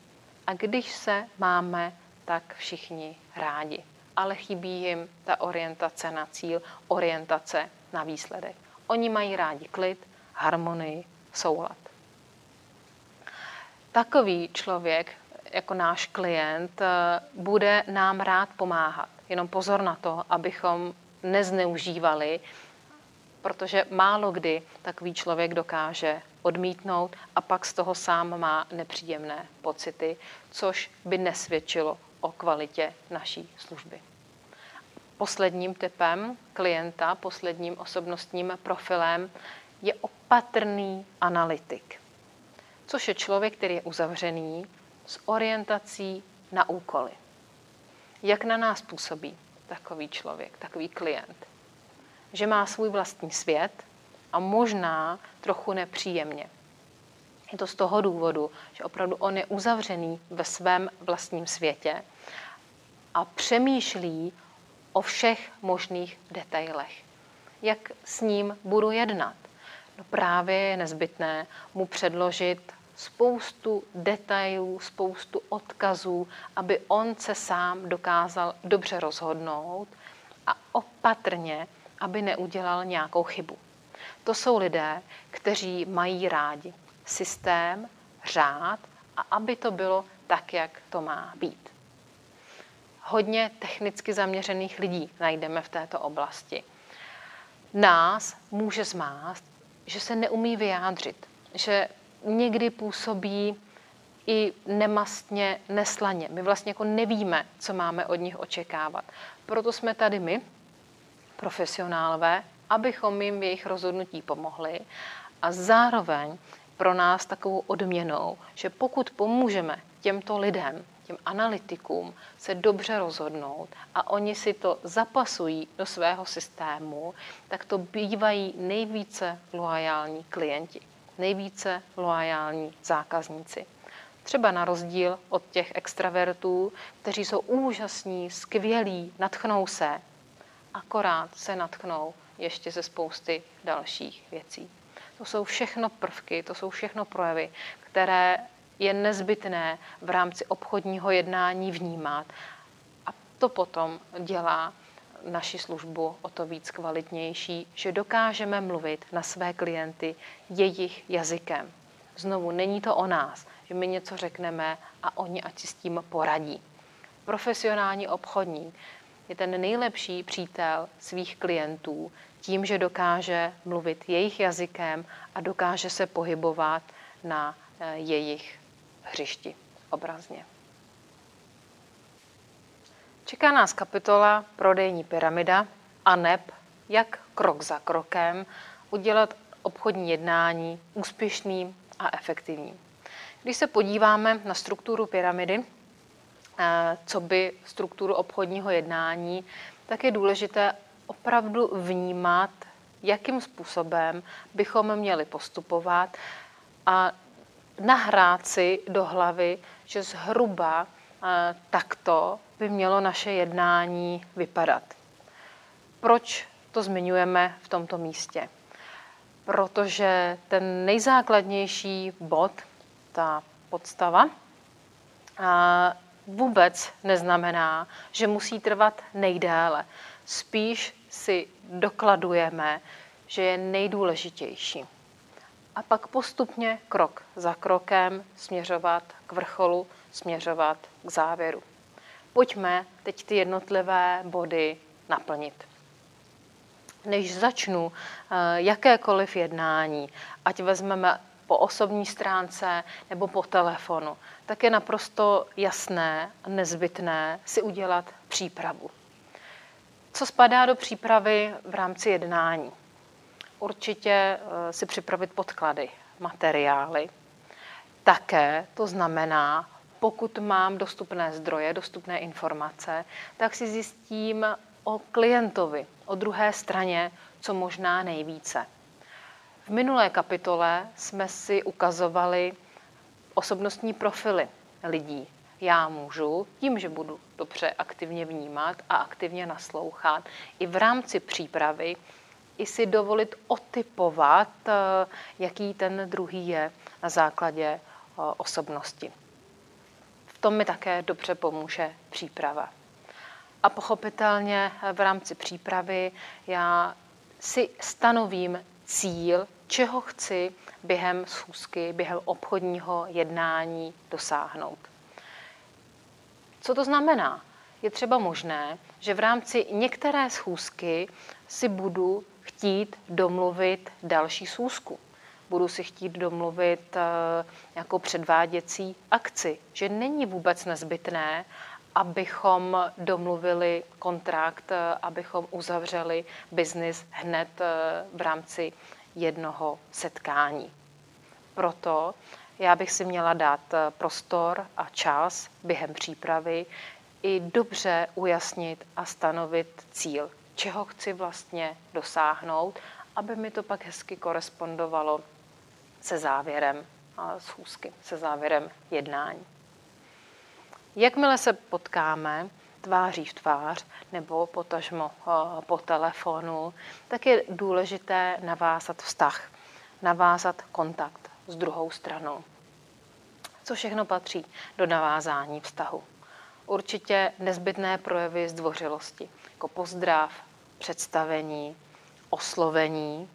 a když se máme, tak všichni rádi. Ale chybí jim ta orientace na cíl, orientace na výsledek. Oni mají rádi klid, harmonii, soulad. Takový člověk jako náš klient, bude nám rád pomáhat. Jenom pozor na to, abychom nezneužívali, protože málo kdy takový člověk dokáže odmítnout a pak z toho sám má nepříjemné pocity, což by nesvědčilo o kvalitě naší služby. Posledním typem klienta, posledním osobnostním profilem je opatrný analytik, což je člověk, který je uzavřený s orientací na úkoly. Jak na nás působí takový člověk, takový klient? Že má svůj vlastní svět a možná trochu nepříjemně. Je to z toho důvodu, že opravdu on je uzavřený ve svém vlastním světě a přemýšlí o všech možných detailech. Jak s ním budu jednat? No právě je nezbytné mu předložit spoustu detailů, spoustu odkazů, aby on se sám dokázal dobře rozhodnout a opatrně, aby neudělal nějakou chybu. To jsou lidé, kteří mají rádi systém, řád a aby to bylo tak, jak to má být. Hodně technicky zaměřených lidí najdeme v této oblasti. Nás může zmást, že se neumí vyjádřit, že někdy působí i nemastně, neslaně. My vlastně jako nevíme, co máme od nich očekávat. Proto jsme tady my, profesionálové, abychom jim v jejich rozhodnutí pomohli a zároveň pro nás takovou odměnou, že pokud pomůžeme těmto lidem, těm analytikům se dobře rozhodnout a oni si to zapasují do svého systému, tak to bývají nejvíce loajální klienti, nejvíce loajální zákazníci. Třeba na rozdíl od těch extravertů, kteří jsou úžasní, skvělí, natchnou se, akorát se natchnou ještě ze spousty dalších věcí. To jsou všechno prvky, to jsou všechno projevy, které je nezbytné v rámci obchodního jednání vnímat. A to potom dělá naši službu o to víc kvalitnější, že dokážeme mluvit na své klienty jejich jazykem. Znovu, není to o nás, že my něco řekneme a oni ať si s tím poradí. Profesionální obchodník je ten nejlepší přítel svých klientů tím, že dokáže mluvit jejich jazykem a dokáže se pohybovat na eh, jejich hřišti obrazně. Čeká nás kapitola Prodejní pyramida a neb, jak krok za krokem udělat obchodní jednání úspěšným a efektivním. Když se podíváme na strukturu pyramidy, eh, co by strukturu obchodního jednání, tak je důležité opravdu vnímat, jakým způsobem bychom měli postupovat a nahrát si do hlavy, že zhruba eh, takto by mělo naše jednání vypadat. Proč to zmiňujeme v tomto místě? Protože ten nejzákladnější bod, ta podstava, eh, vůbec neznamená, že musí trvat nejdéle. Spíš si dokladujeme, že je nejdůležitější. A pak postupně krok za krokem směřovat k vrcholu, směřovat k závěru. Pojďme teď ty jednotlivé body naplnit. Než začnu eh, jakékoliv jednání, ať vezmeme po osobní stránce nebo po telefonu, tak je naprosto jasné a nezbytné si udělat přípravu. Co spadá do přípravy v rámci jednání? Určitě eh, si připravit podklady, materiály. Také to znamená, pokud mám dostupné zdroje, dostupné informace, tak si zjistím o klientovi, o druhé straně, co možná nejvíce. V minulé kapitole jsme si ukazovali osobnostní profily lidí, já můžu tím, že budu dobře aktivně vnímat a aktivně naslouchat, i v rámci přípravy, i si dovolit otypovat, eh, jaký ten druhý je na základě eh, osobnosti. V tom mi také dobře pomůže příprava. A pochopitelně eh, v rámci přípravy já si stanovím cíl, čeho chci během schůzky, během obchodního jednání dosáhnout. Co to znamená? Je třeba možné, že v rámci některé schůzky si budu chtít domluvit další schůzku. Budu si chtít domluvit eh, nějakou předváděcí akci, že není vůbec nezbytné, abychom domluvili kontrakt, eh, abychom uzavřeli biznis hned eh, v rámci jednoho setkání. Proto já bych si měla dát prostor a čas během přípravy i dobře ujasnit a stanovit cíl, čeho chci vlastně dosáhnout, aby mi to pak hezky korespondovalo se závěrem schůzky, se závěrem jednání. Jakmile se potkáme tváří v tvář nebo potažmo eh, po telefonu, tak je důležité navázat vztah, navázat kontakt s druhou stranou. Co všechno patří do navázání vztahu? Určitě nezbytné projevy zdvořilosti, jako pozdrav, představení, oslovení.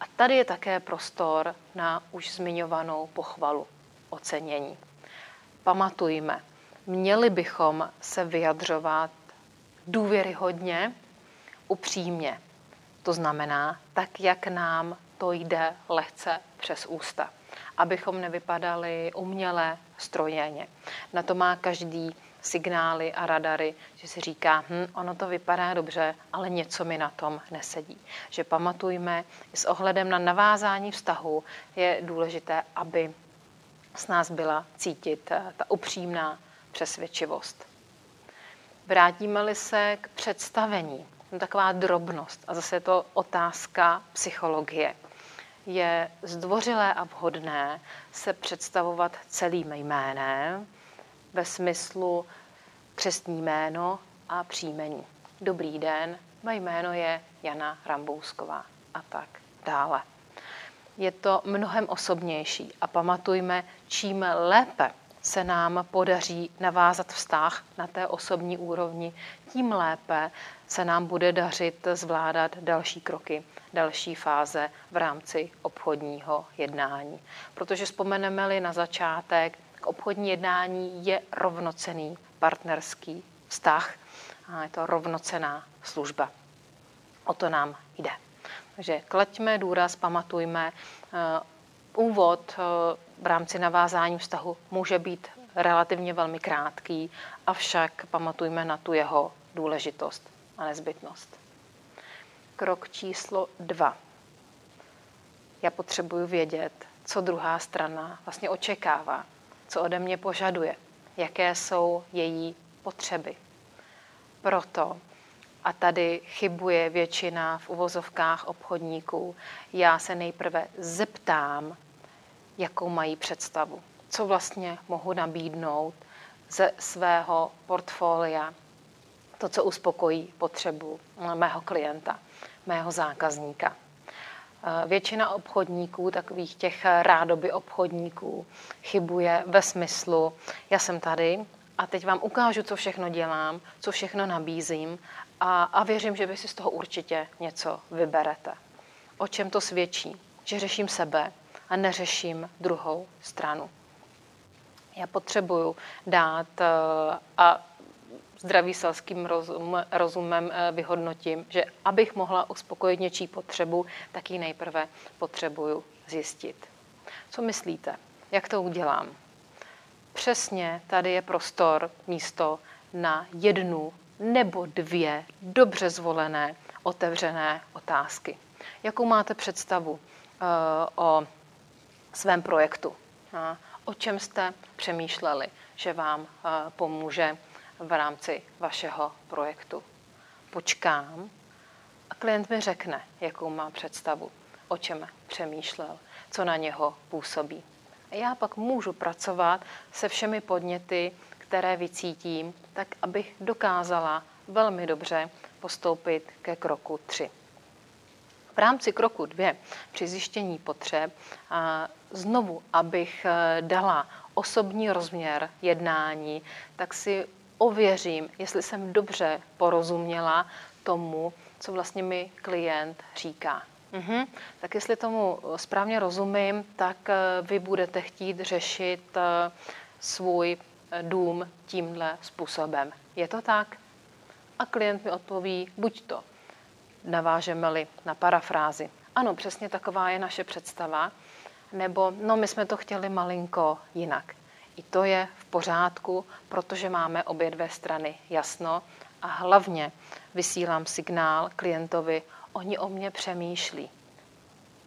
A tady je také prostor na už zmiňovanou pochvalu, ocenění. Pamatujme, měli bychom se vyjadřovat důvěryhodně, upřímně. To znamená, tak, jak nám to jde lehce přes ústa. Abychom nevypadali uměle, strojeně. Na to má každý signály a radary, že si říká, hm, ono to vypadá dobře, ale něco mi na tom nesedí. Že pamatujme, s ohledem na navázání vztahu je důležité, aby s nás byla cítit eh, ta upřímná přesvědčivost. Vrátíme-li se k představení, no taková drobnost, a zase je to otázka psychologie. Je zdvořilé a vhodné se představovat celým jménem, ve smyslu křestní jméno a příjmení. Dobrý den, moje jméno je Jana Rambousková a tak dále. Je to mnohem osobnější a pamatujme, čím lépe se nám podaří navázat vztah na té osobní úrovni, tím lépe se nám bude dařit zvládat další kroky, další fáze v rámci obchodního jednání. Protože vzpomeneme-li na začátek, obchodní jednání je rovnocený partnerský vztah a je to rovnocená služba. O to nám jde. Takže klaďme důraz, pamatujme, eh, úvod eh, v rámci navázání vztahu může být relativně velmi krátký, avšak pamatujme na tu jeho důležitost a nezbytnost. Krok číslo dva. Já potřebuji vědět, co druhá strana vlastně očekává co ode mě požaduje, jaké jsou její potřeby. Proto, a tady chybuje většina v uvozovkách obchodníků, já se nejprve zeptám, jakou mají představu, co vlastně mohu nabídnout ze svého portfolia, to, co uspokojí potřebu mého klienta, mého zákazníka. Eh, většina obchodníků, takových těch rádoby obchodníků, chybuje ve smyslu, já jsem tady a teď vám ukážu, co všechno dělám, co všechno nabízím a, a věřím, že vy si z toho určitě něco vyberete. O čem to svědčí? Že řeším sebe a neřeším druhou stranu. Já potřebuju dát eh, a zdravý selským rozum, rozumem eh, vyhodnotím, že abych mohla uspokojit něčí potřebu, tak ji nejprve potřebuju zjistit. Co myslíte? Jak to udělám? Přesně tady je prostor, místo na jednu nebo dvě dobře zvolené, otevřené otázky. Jakou máte představu uh, o svém projektu? O čem jste přemýšleli, že vám uh, pomůže v rámci vašeho projektu. Počkám a klient mi řekne, jakou má představu, o čem přemýšlel, co na něho působí. A já pak můžu pracovat se všemi podněty, které vycítím, tak abych dokázala velmi dobře postoupit ke kroku 3. V rámci kroku 2 při zjištění potřeb a znovu, abych eh, dala osobní rozměr jednání, tak si ověřím, jestli jsem dobře porozuměla tomu, co vlastně mi klient říká. Mhm. Tak jestli tomu správně rozumím, tak eh, vy budete chtít řešit eh, svůj dům tímhle způsobem. Je to tak? A klient mi odpoví, buď to navážeme-li na parafrázi. Ano, přesně taková je naše představa. Nebo, no my jsme to chtěli malinko jinak. I to je v pořádku, protože máme obě dvě strany jasno a hlavně vysílám signál klientovi, oni o mě přemýšlí.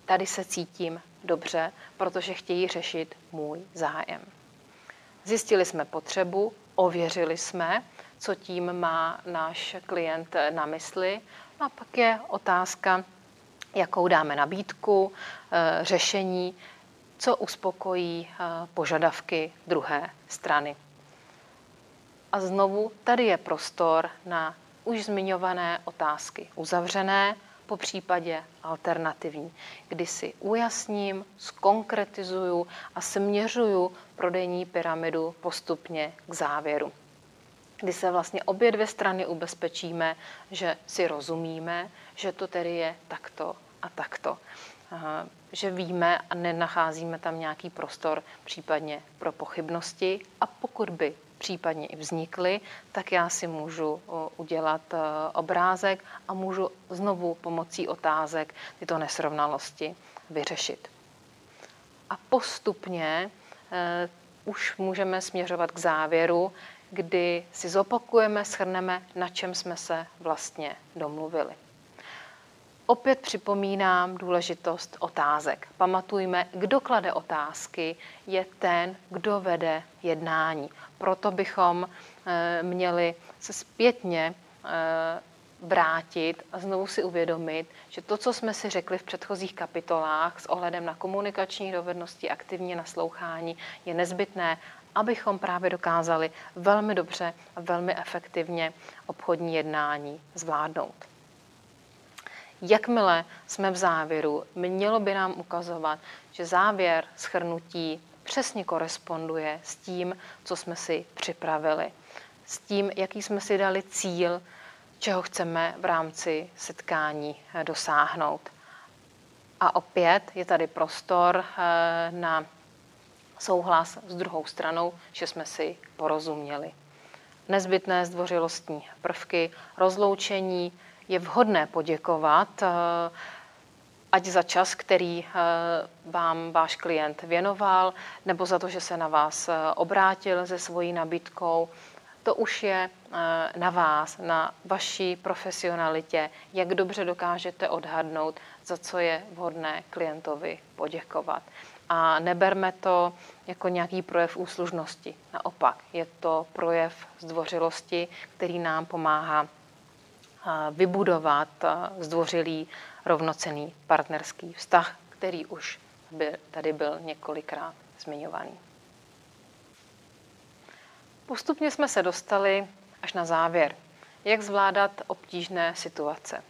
Tady se cítím dobře, protože chtějí řešit můj zájem. Zjistili jsme potřebu, ověřili jsme, co tím má náš klient na mysli. No a pak je otázka, jakou dáme nabídku, eh, řešení, co uspokojí eh, požadavky druhé strany. A znovu tady je prostor na už zmiňované otázky uzavřené, po případě alternativní, kdy si ujasním, skonkretizuju a směřuju prodejní pyramidu postupně k závěru. Kdy se vlastně obě dvě strany ubezpečíme, že si rozumíme, že to tedy je takto a takto. Že víme a nenacházíme tam nějaký prostor případně pro pochybnosti a pokud by případně i vznikly, tak já si můžu udělat e, obrázek a můžu znovu pomocí otázek tyto nesrovnalosti vyřešit. A postupně e, už můžeme směřovat k závěru, kdy si zopakujeme, shrneme, na čem jsme se vlastně domluvili. Opět připomínám důležitost otázek. Pamatujme, kdo klade otázky, je ten, kdo vede jednání. Proto bychom eh, měli se zpětně eh, vrátit a znovu si uvědomit, že to, co jsme si řekli v předchozích kapitolách s ohledem na komunikační dovednosti, aktivní naslouchání, je nezbytné, abychom právě dokázali velmi dobře a velmi efektivně obchodní jednání zvládnout. Jakmile jsme v závěru, mělo by nám ukazovat, že závěr schrnutí přesně koresponduje s tím, co jsme si připravili, s tím, jaký jsme si dali cíl, čeho chceme v rámci setkání eh, dosáhnout. A opět je tady prostor eh, na souhlas s druhou stranou, že jsme si porozuměli. Nezbytné zdvořilostní prvky, rozloučení, je vhodné poděkovat, eh, ať za čas, který eh, vám váš klient věnoval, nebo za to, že se na vás eh, obrátil se svojí nabídkou. To už je na vás, na vaší profesionalitě, jak dobře dokážete odhadnout, za co je vhodné klientovi poděkovat. A neberme to jako nějaký projev úslužnosti. Naopak, je to projev zdvořilosti, který nám pomáhá vybudovat zdvořilý rovnocený partnerský vztah, který už by tady byl několikrát zmiňovaný. Postupně jsme se dostali až na závěr. Jak zvládat obtížné situace?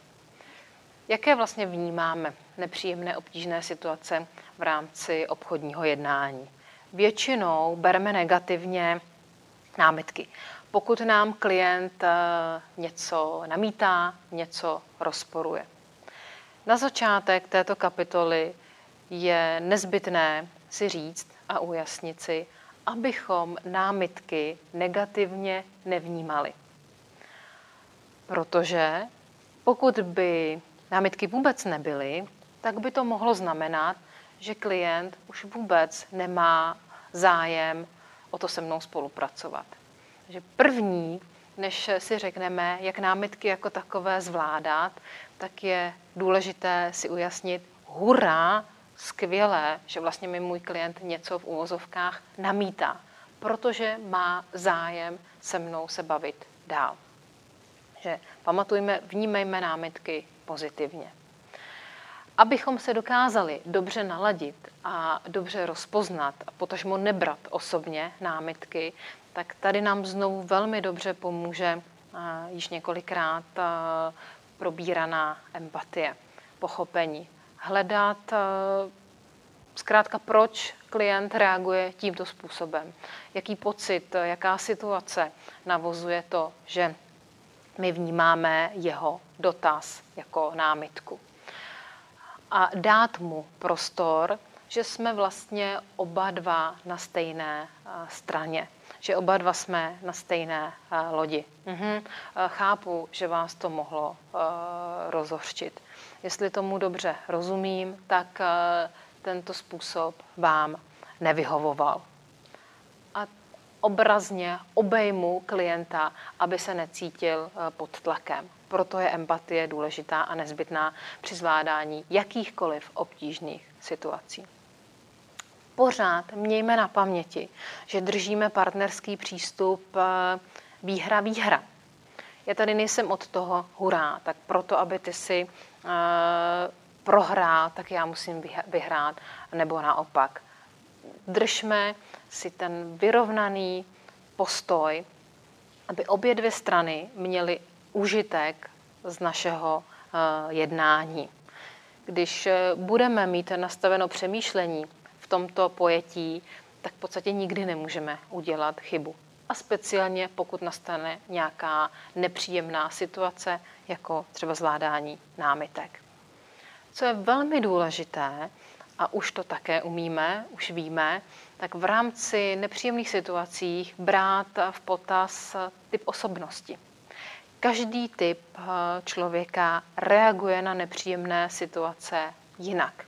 Jaké vlastně vnímáme nepříjemné obtížné situace v rámci obchodního jednání? Většinou bereme negativně námitky pokud nám klient eh, něco namítá, něco rozporuje. Na začátek této kapitoly je nezbytné si říct a ujasnit si, abychom námitky negativně nevnímali. Protože pokud by námitky vůbec nebyly, tak by to mohlo znamenat, že klient už vůbec nemá zájem o to se mnou spolupracovat. Takže první, než si řekneme, jak námitky jako takové zvládat, tak je důležité si ujasnit, hurá, skvělé, že vlastně mi můj klient něco v úvozovkách namítá, protože má zájem se mnou se bavit dál. Že pamatujme, vnímejme námitky pozitivně. Abychom se dokázali dobře naladit a dobře rozpoznat a potažmo nebrat osobně námitky, tak tady nám znovu velmi dobře pomůže již několikrát probíraná empatie, pochopení. Hledat zkrátka, proč klient reaguje tímto způsobem. Jaký pocit, jaká situace navozuje to, že my vnímáme jeho dotaz jako námitku. A dát mu prostor, že jsme vlastně oba dva na stejné straně že oba dva jsme na stejné lodi. Mhm. Chápu, že vás to mohlo rozhořčit. Jestli tomu dobře rozumím, tak tento způsob vám nevyhovoval. A obrazně obejmu klienta, aby se necítil pod tlakem. Proto je empatie důležitá a nezbytná při zvládání jakýchkoliv obtížných situací. Pořád mějme na paměti, že držíme partnerský přístup eh, výhra výhra. Já tady nejsem od toho hurá, tak proto, aby ty si uh, prohrál, tak já musím vyhrát, nebo naopak. Držme si ten vyrovnaný postoj, aby obě dvě strany měly užitek z našeho uh, jednání. Když budeme mít nastaveno přemýšlení v tomto pojetí, tak v podstatě nikdy nemůžeme udělat chybu. A speciálně pokud nastane nějaká nepříjemná situace, jako třeba zvládání námitek. Co je velmi důležité, a už to také umíme, už víme, tak v rámci nepříjemných situacích brát v potaz typ osobnosti. Každý typ eh, člověka reaguje na nepříjemné situace jinak.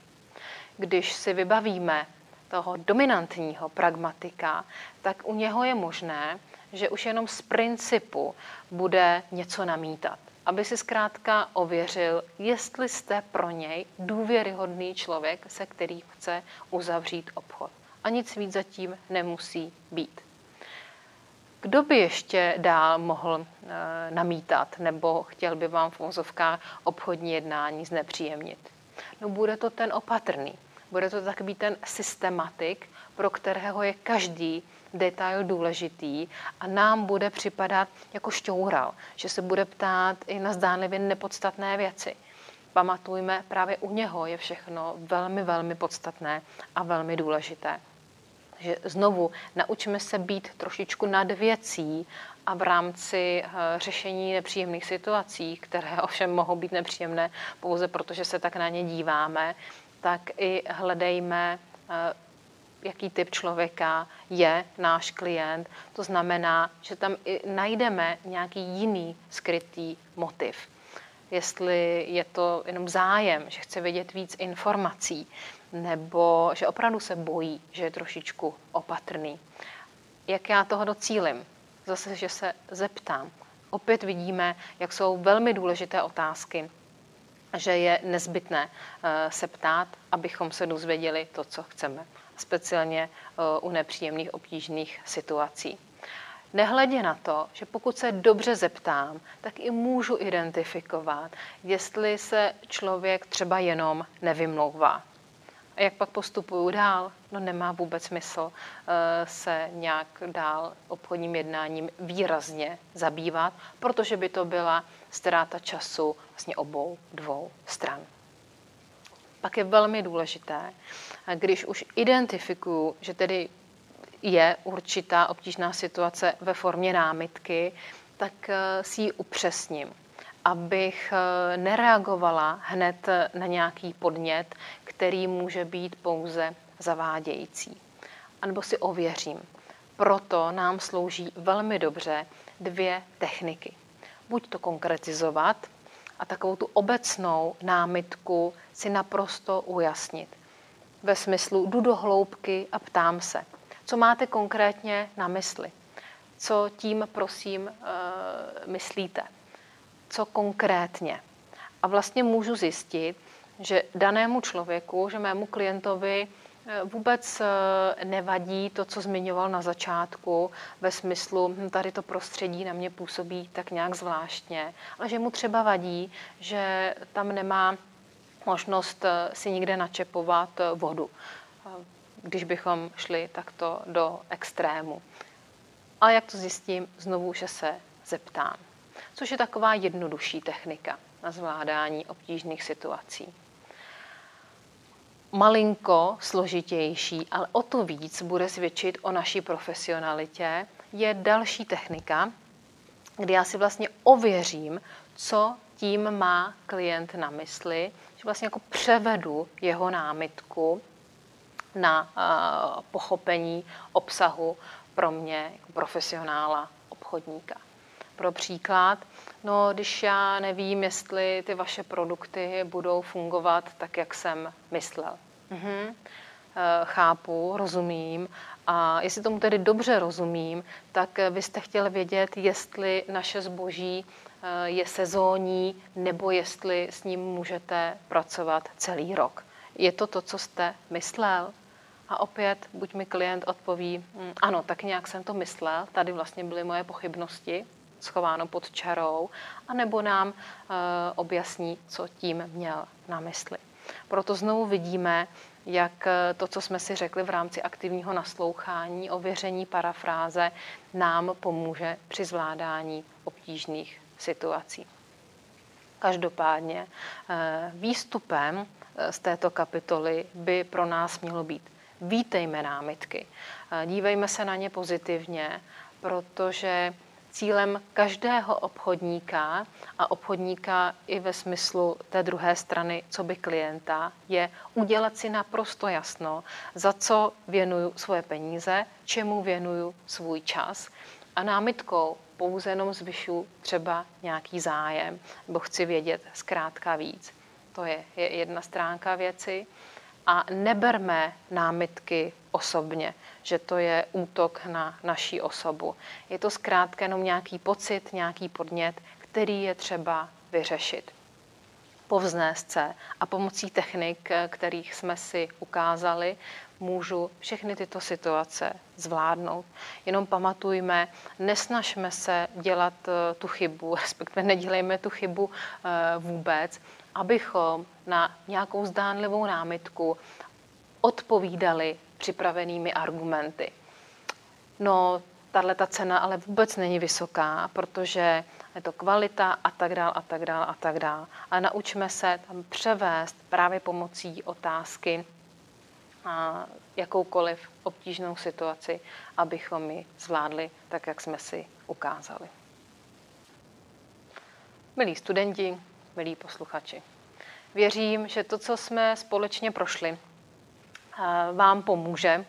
Když si vybavíme toho dominantního pragmatika, tak u něho je možné, že už jenom z principu bude něco namítat. Aby si zkrátka ověřil, jestli jste pro něj důvěryhodný člověk, se kterým chce uzavřít obchod. A nic víc zatím nemusí být. Kdo by ještě dál mohl e, namítat nebo chtěl by vám v obchodní jednání znepříjemnit? No bude to ten opatrný. Bude to takový ten systematik, pro kterého je každý detail důležitý a nám bude připadat jako šťoural, že se bude ptát i na zdánlivě nepodstatné věci. Pamatujme, právě u něho je všechno velmi, velmi podstatné a velmi důležité. Že znovu naučíme se být trošičku nad věcí a v rámci eh, řešení nepříjemných situací, které (laughs) ovšem mohou být nepříjemné pouze protože se tak na ně díváme, tak i hledejme, eh, jaký typ člověka je náš klient. To znamená, že tam i najdeme nějaký jiný skrytý motiv. Jestli je to jenom zájem, že chce vědět víc informací, nebo že opravdu se bojí, že je trošičku opatrný. Jak já toho docílim? Zase, že se zeptám. Opět vidíme, jak jsou velmi důležité otázky, že je nezbytné eh, se ptát, abychom se dozvěděli to, co chceme, speciálně eh, u nepříjemných obtížných situací. Nehledě na to, že pokud se dobře zeptám, tak i můžu identifikovat, jestli se člověk třeba jenom nevymlouvá. A jak pak postupuju dál? No nemá vůbec smysl eh, se nějak dál obchodním jednáním výrazně zabývat, protože by to byla ztráta času vlastně obou dvou stran. Pak je velmi důležité, když už identifikuju, že tedy je určitá obtížná situace ve formě námitky, tak eh, si ji upřesním, abych eh, nereagovala hned na nějaký podnět, který může být pouze zavádějící. A nebo si ověřím. Proto nám slouží velmi dobře dvě techniky. Buď to konkretizovat a takovou tu obecnou námitku si naprosto ujasnit. Ve smyslu jdu do hloubky a ptám se, co máte konkrétně na mysli? Co tím, prosím, eh, myslíte? Co konkrétně? A vlastně můžu zjistit, že danému člověku, že mému klientovi vůbec eh, nevadí to, co zmiňoval na začátku, ve smyslu, hm, tady to prostředí na mě působí tak nějak zvláštně, ale že mu třeba vadí, že tam nemá možnost eh, si nikde načepovat vodu, když bychom šli takto do extrému. A jak to zjistím? Znovu, že se zeptám. Což je taková jednodušší technika na zvládání obtížných situací malinko složitější, ale o to víc bude svědčit o naší profesionalitě, je další technika, kdy já si vlastně ověřím, co tím má klient na mysli, že vlastně jako převedu jeho námitku na uh, pochopení obsahu pro mě jako profesionála, obchodníka. Pro příklad, no když já nevím, jestli ty vaše produkty budou fungovat tak, jak jsem myslel. Mhm. Chápu, rozumím a jestli tomu tedy dobře rozumím, tak vy jste chtěl vědět, jestli naše zboží eh, je sezónní nebo jestli s ním můžete pracovat celý rok. Je to to, co jste myslel? A opět, buď mi klient odpoví, hm, ano, tak nějak jsem to myslel, tady vlastně byly moje pochybnosti, schováno pod čarou, anebo nám e, objasní, co tím měl na mysli. Proto znovu vidíme, jak to, co jsme si řekli v rámci aktivního naslouchání, ověření parafráze, nám pomůže při zvládání obtížných situací. Každopádně eh, výstupem eh, z této kapitoly by pro nás mělo být vítejme námitky, eh, dívejme se na ně pozitivně, protože cílem každého obchodníka a obchodníka i ve smyslu té druhé strany, co by klienta, je udělat si naprosto jasno, za co věnuju svoje peníze, čemu věnuju svůj čas. A námitkou pouze jenom zvyšu třeba nějaký zájem, nebo chci vědět zkrátka víc. To je, je jedna stránka věci a neberme námitky osobně, že to je útok na naší osobu. Je to zkrátka jenom nějaký pocit, nějaký podnět, který je třeba vyřešit. Povznést se a pomocí technik, kterých jsme si ukázali, můžu všechny tyto situace zvládnout. Jenom pamatujme, nesnažme se dělat eh, tu chybu, (laughs) respektive nedělejme tu chybu eh, vůbec, abychom na nějakou zdánlivou námitku odpovídali připravenými argumenty. No, tahle ta cena ale vůbec není vysoká, protože je to kvalita a tak dál a tak dál a tak dál. A naučme se tam převést právě pomocí otázky a jakoukoliv obtížnou situaci, abychom ji zvládli tak, jak jsme si ukázali. Milí studenti, milí posluchači. Věřím, že to, co jsme společně prošli, vám pomůže,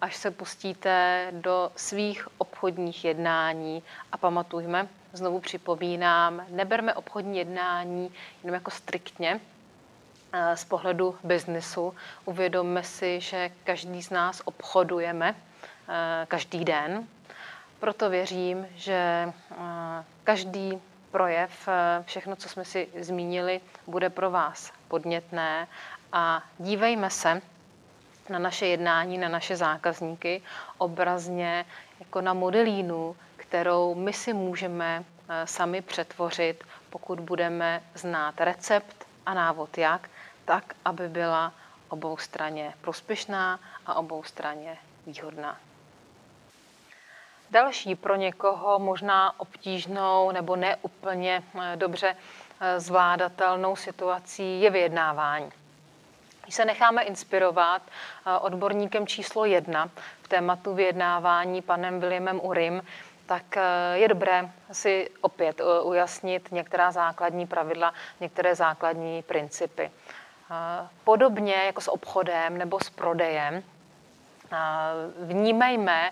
až se pustíte do svých obchodních jednání. A pamatujme, znovu připomínám, neberme obchodní jednání jenom jako striktně z pohledu biznesu. Uvědomme si, že každý z nás obchodujeme každý den. Proto věřím, že každý projev, eh, všechno, co jsme si zmínili, bude pro vás podnětné a dívejme se na naše jednání, na naše zákazníky obrazně jako na modelínu, kterou my si můžeme eh, sami přetvořit, pokud budeme znát recept a návod jak, tak, aby byla obou straně prospěšná a obou straně výhodná. Další pro někoho možná obtížnou nebo neúplně eh, dobře eh, zvládatelnou situací je vyjednávání. Když se necháme inspirovat eh, odborníkem číslo jedna v tématu vyjednávání panem Williamem Urim, tak je dobré si opět ujasnit některá základní pravidla, některé základní principy. Podobně jako s obchodem nebo s prodejem, Vnímejme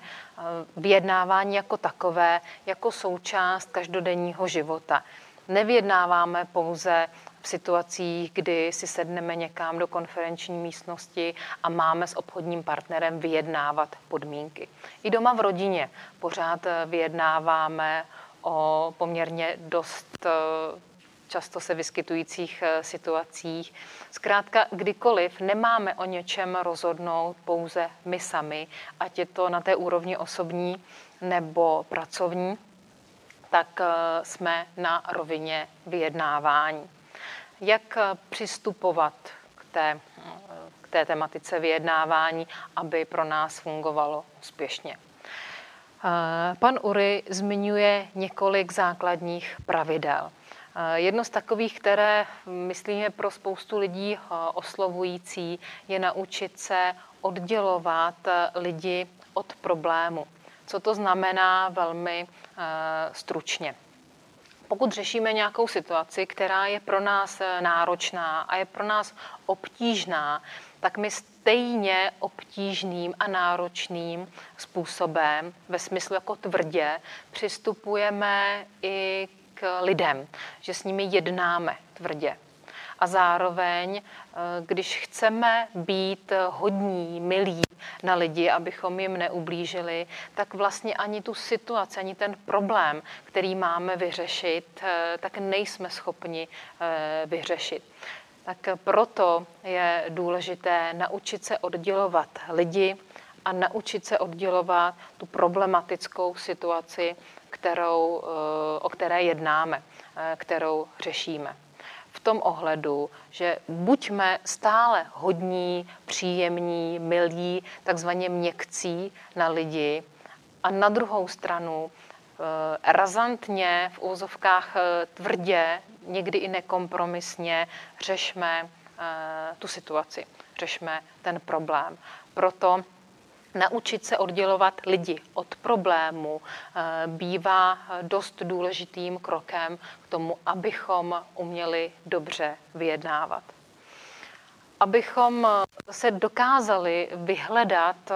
vyjednávání jako takové, jako součást každodenního života. Nevyjednáváme pouze v situacích, kdy si sedneme někam do konferenční místnosti a máme s obchodním partnerem vyjednávat podmínky. I doma v rodině pořád vyjednáváme o poměrně dost často se vyskytujících eh, situacích. Zkrátka, kdykoliv nemáme o něčem rozhodnout pouze my sami, ať je to na té úrovni osobní nebo pracovní, tak eh, jsme na rovině vyjednávání. Jak eh, přistupovat k té, k té tematice vyjednávání, aby pro nás fungovalo úspěšně? Pan Ury zmiňuje několik základních pravidel. Eh, jedno z takových, které myslím je pro spoustu lidí eh, oslovující, je naučit se oddělovat eh, lidi od problému. Co to znamená velmi stručně? Pokud řešíme nějakou situaci, která je pro nás náročná a je pro nás obtížná, tak my stejně obtížným a náročným způsobem, ve smyslu jako tvrdě, přistupujeme i k lidem, že s nimi jednáme tvrdě. A zároveň, eh, když chceme být hodní, milí na lidi, abychom jim neublížili, tak vlastně ani tu situaci, ani ten problém, který máme vyřešit, eh, tak nejsme schopni eh, vyřešit. Tak proto je důležité naučit se oddělovat lidi a naučit se oddělovat tu problematickou situaci, kterou, o které jednáme, kterou řešíme v tom ohledu, že buďme stále hodní, příjemní, milí, takzvaně měkcí na lidi a na druhou stranu eh, razantně, v úzovkách eh, tvrdě, někdy i nekompromisně řešme eh, tu situaci, řešme ten problém. Proto Naučit se oddělovat lidi od problému eh, bývá dost důležitým krokem k tomu, abychom uměli dobře vyjednávat. Abychom se dokázali vyhledat eh,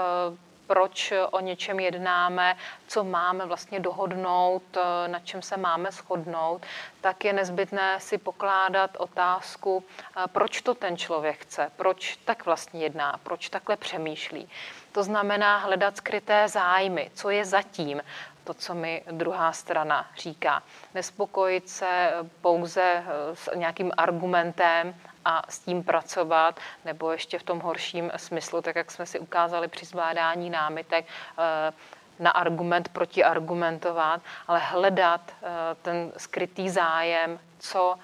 proč o něčem jednáme, co máme vlastně dohodnout, eh, na čem se máme shodnout, tak je nezbytné si pokládat otázku, proč to ten člověk chce, proč tak vlastně jedná, proč takhle přemýšlí. To znamená hledat skryté zájmy, co je zatím, to, co mi druhá strana říká. Nespokojit se pouze eh, s nějakým argumentem a s tím pracovat, nebo ještě v tom horším smyslu, tak jak jsme si ukázali při zvládání námitek, eh, na argument proti argumentovat, ale hledat eh, ten skrytý zájem, co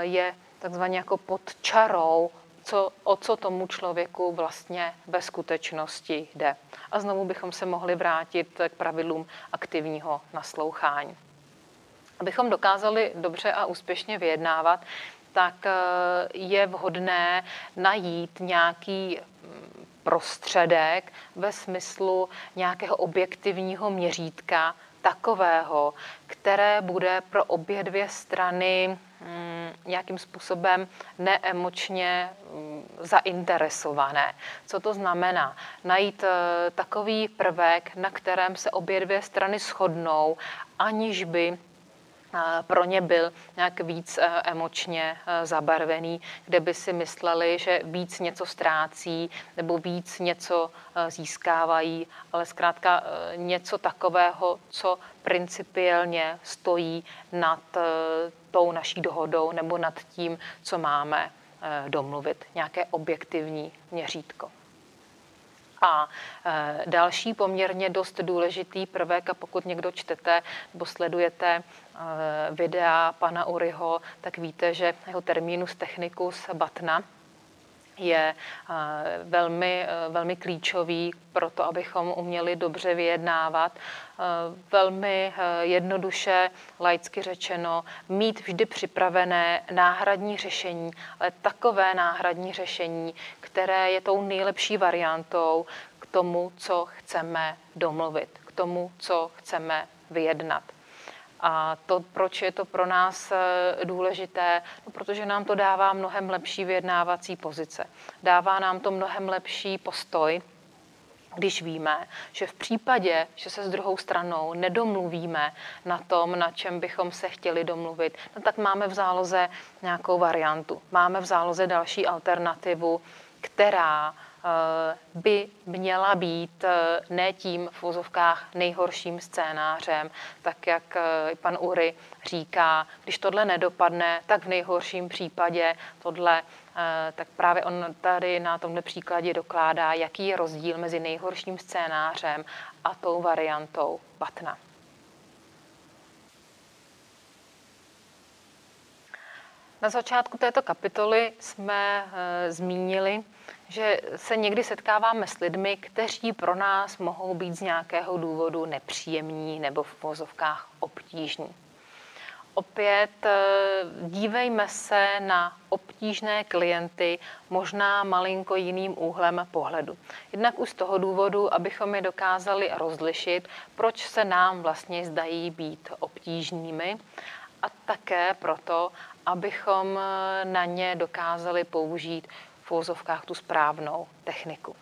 je takzvaně jako pod čarou co, o co tomu člověku vlastně ve skutečnosti jde. A znovu bychom se mohli vrátit k pravidlům aktivního naslouchání. Abychom dokázali dobře a úspěšně vyjednávat, tak eh, je vhodné najít nějaký mm, prostředek ve smyslu nějakého objektivního měřítka, takového, které bude pro obě dvě strany mm, nějakým způsobem neemočně mm, zainteresované. Co to znamená? Najít eh, takový prvek, na kterém se obě dvě strany shodnou, aniž by pro ně byl nějak víc eh, emočně eh, zabarvený, kde by si mysleli, že víc něco ztrácí nebo víc něco eh, získávají, ale zkrátka něco takového, co principiálně stojí nad tou naší dohodou nebo nad tím, co máme domluvit. Nějaké objektivní měřítko. A e, další poměrně dost důležitý prvek, a pokud někdo čtete nebo sledujete e, videa pana Uriho, tak víte, že jeho terminus technicus batna je eh, velmi, eh, velmi klíčový pro to, abychom uměli dobře vyjednávat. Eh, velmi jednoduše, laicky řečeno, mít vždy připravené náhradní řešení, ale takové náhradní řešení, které je tou nejlepší variantou k tomu, co chceme domluvit, k tomu, co chceme vyjednat. A to, proč je to pro nás eh, důležité, no, protože nám to dává mnohem lepší vyjednávací pozice. Dává nám to mnohem lepší postoj, když víme, že v případě, že se s druhou stranou nedomluvíme na tom, na čem bychom se chtěli domluvit, no tak máme v záloze nějakou variantu. Máme v záloze další alternativu, která by měla být eh, ne tím v vozovkách nejhorším scénářem, tak jak eh, pan Ury říká, když tohle nedopadne, tak v nejhorším případě tohle, tak právě on tady na tomhle příkladě dokládá, jaký je rozdíl mezi nejhorším scénářem a tou variantou Batna. Na začátku této kapitoly jsme e, zmínili, že se někdy setkáváme s lidmi, kteří pro nás mohou být z nějakého důvodu nepříjemní nebo v vozovkách obtížní. Opět e, dívejme se na obtížné klienty možná malinko jiným úhlem pohledu. Jednak už z toho důvodu, abychom je dokázali rozlišit, proč se nám vlastně zdají být obtížnými a také proto, abychom eh, na ně dokázali použít v úzovkách tu správnou techniku.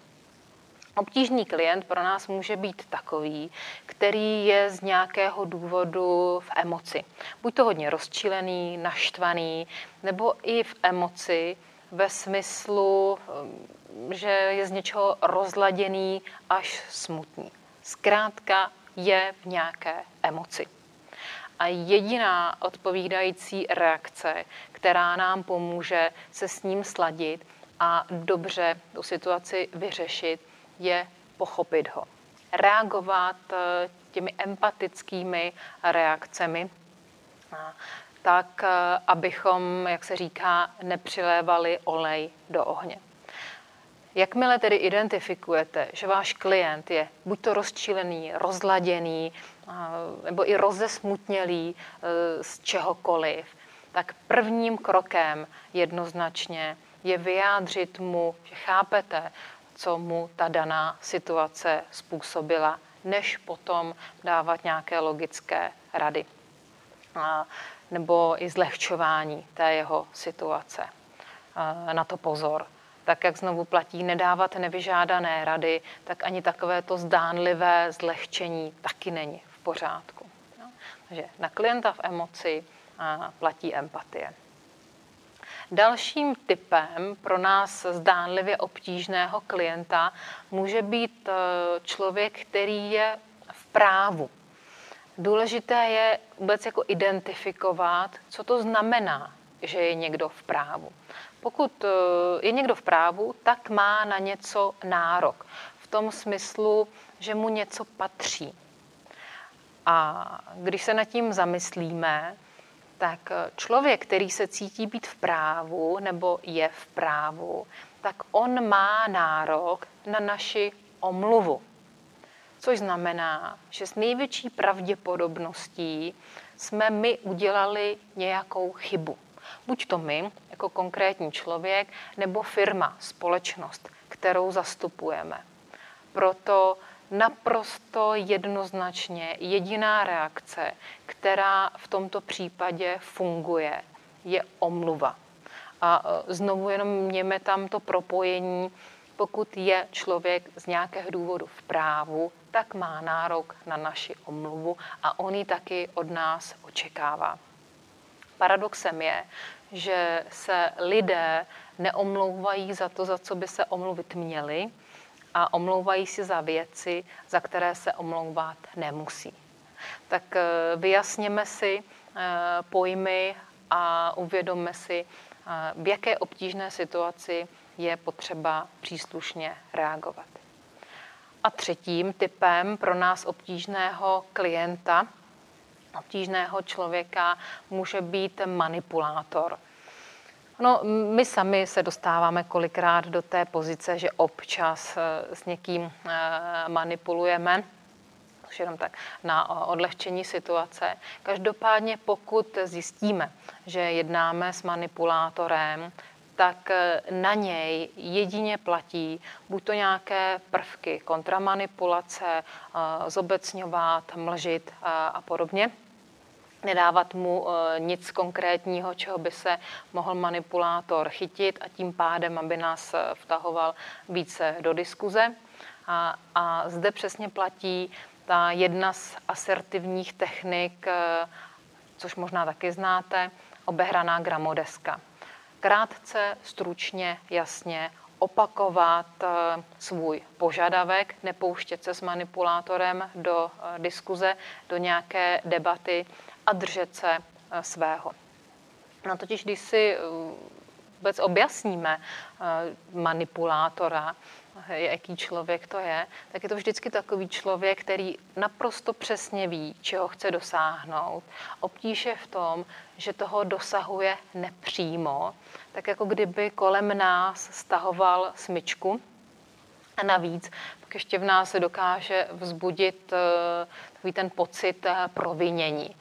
Obtížný klient pro nás může být takový, který je z nějakého důvodu v emoci. Buď to hodně rozčilený, naštvaný, nebo i v emoci ve smyslu, že je z něčeho rozladěný až smutný. Zkrátka je v nějaké emoci. A jediná odpovídající reakce, která nám pomůže se s ním sladit a dobře tu situaci vyřešit, je pochopit ho. Reagovat eh, těmi empatickými reakcemi, tak eh, abychom, jak se říká, nepřilévali olej do ohně. Jakmile tedy identifikujete, že váš klient je buď to rozčilený, rozladěný, nebo i rozesmutnělý e, z čehokoliv, tak prvním krokem jednoznačně je vyjádřit mu, že chápete, co mu ta daná situace způsobila, než potom dávat nějaké logické rady nebo i zlehčování té jeho situace. Na to pozor tak jak znovu platí, nedávat nevyžádané rady, tak ani takové to zdánlivé zlehčení taky není v pořádku. No. Takže na klienta v emoci platí empatie. Dalším typem pro nás zdánlivě obtížného klienta může být e, člověk, který je v právu. Důležité je vůbec jako identifikovat, co to znamená, že je někdo v právu. Pokud eh, je někdo v právu, tak má na něco nárok. V tom smyslu, že mu něco patří. A když se nad tím zamyslíme, tak eh, člověk, který se cítí být v právu nebo je v právu, tak on má nárok na naši omluvu. Což znamená, že s největší pravděpodobností jsme my udělali nějakou chybu. Buď to my, jako konkrétní člověk, nebo firma, společnost, kterou zastupujeme. Proto naprosto jednoznačně jediná reakce, která v tomto případě funguje, je omluva. A e, znovu jenom měme tam to propojení, pokud je člověk z nějakého důvodu v právu, tak má nárok na naši omluvu a on ji taky od nás očekává. Paradoxem je, že se lidé neomlouvají za to, za co by se omluvit měli a omlouvají si za věci, za které se omlouvat nemusí. Tak eh, vyjasněme si eh, pojmy a uvědomme si, eh, v jaké obtížné situaci je potřeba příslušně reagovat. A třetím typem pro nás obtížného klienta obtížného člověka může být manipulátor. No, my sami se dostáváme kolikrát do té pozice, že občas eh, s někým eh, manipulujeme, jenom tak na odlehčení situace. Každopádně, pokud zjistíme, že jednáme s manipulátorem, tak eh, na něj jedině platí buď to nějaké prvky kontramanipulace, zobecňovat, mlžit a podobně, nedávat mu eh, nic konkrétního, čeho by se mohl manipulátor chytit a tím pádem, aby nás eh, vtahoval více do diskuze. A, a zde přesně platí ta jedna z asertivních technik, eh, což možná taky znáte, obehraná gramodeska. Krátce, stručně, jasně opakovat svůj požadavek, nepouštět se s manipulátorem do diskuze, do nějaké debaty, a držet se eh, svého. No totiž, když si eh, vůbec objasníme eh, manipulátora, jaký člověk to je, tak je to vždycky takový člověk, který naprosto přesně ví, čeho chce dosáhnout. Obtíž je v tom, že toho dosahuje nepřímo, tak jako kdyby kolem nás stahoval smyčku. A navíc pak ještě v nás dokáže vzbudit takový ten pocit provinění.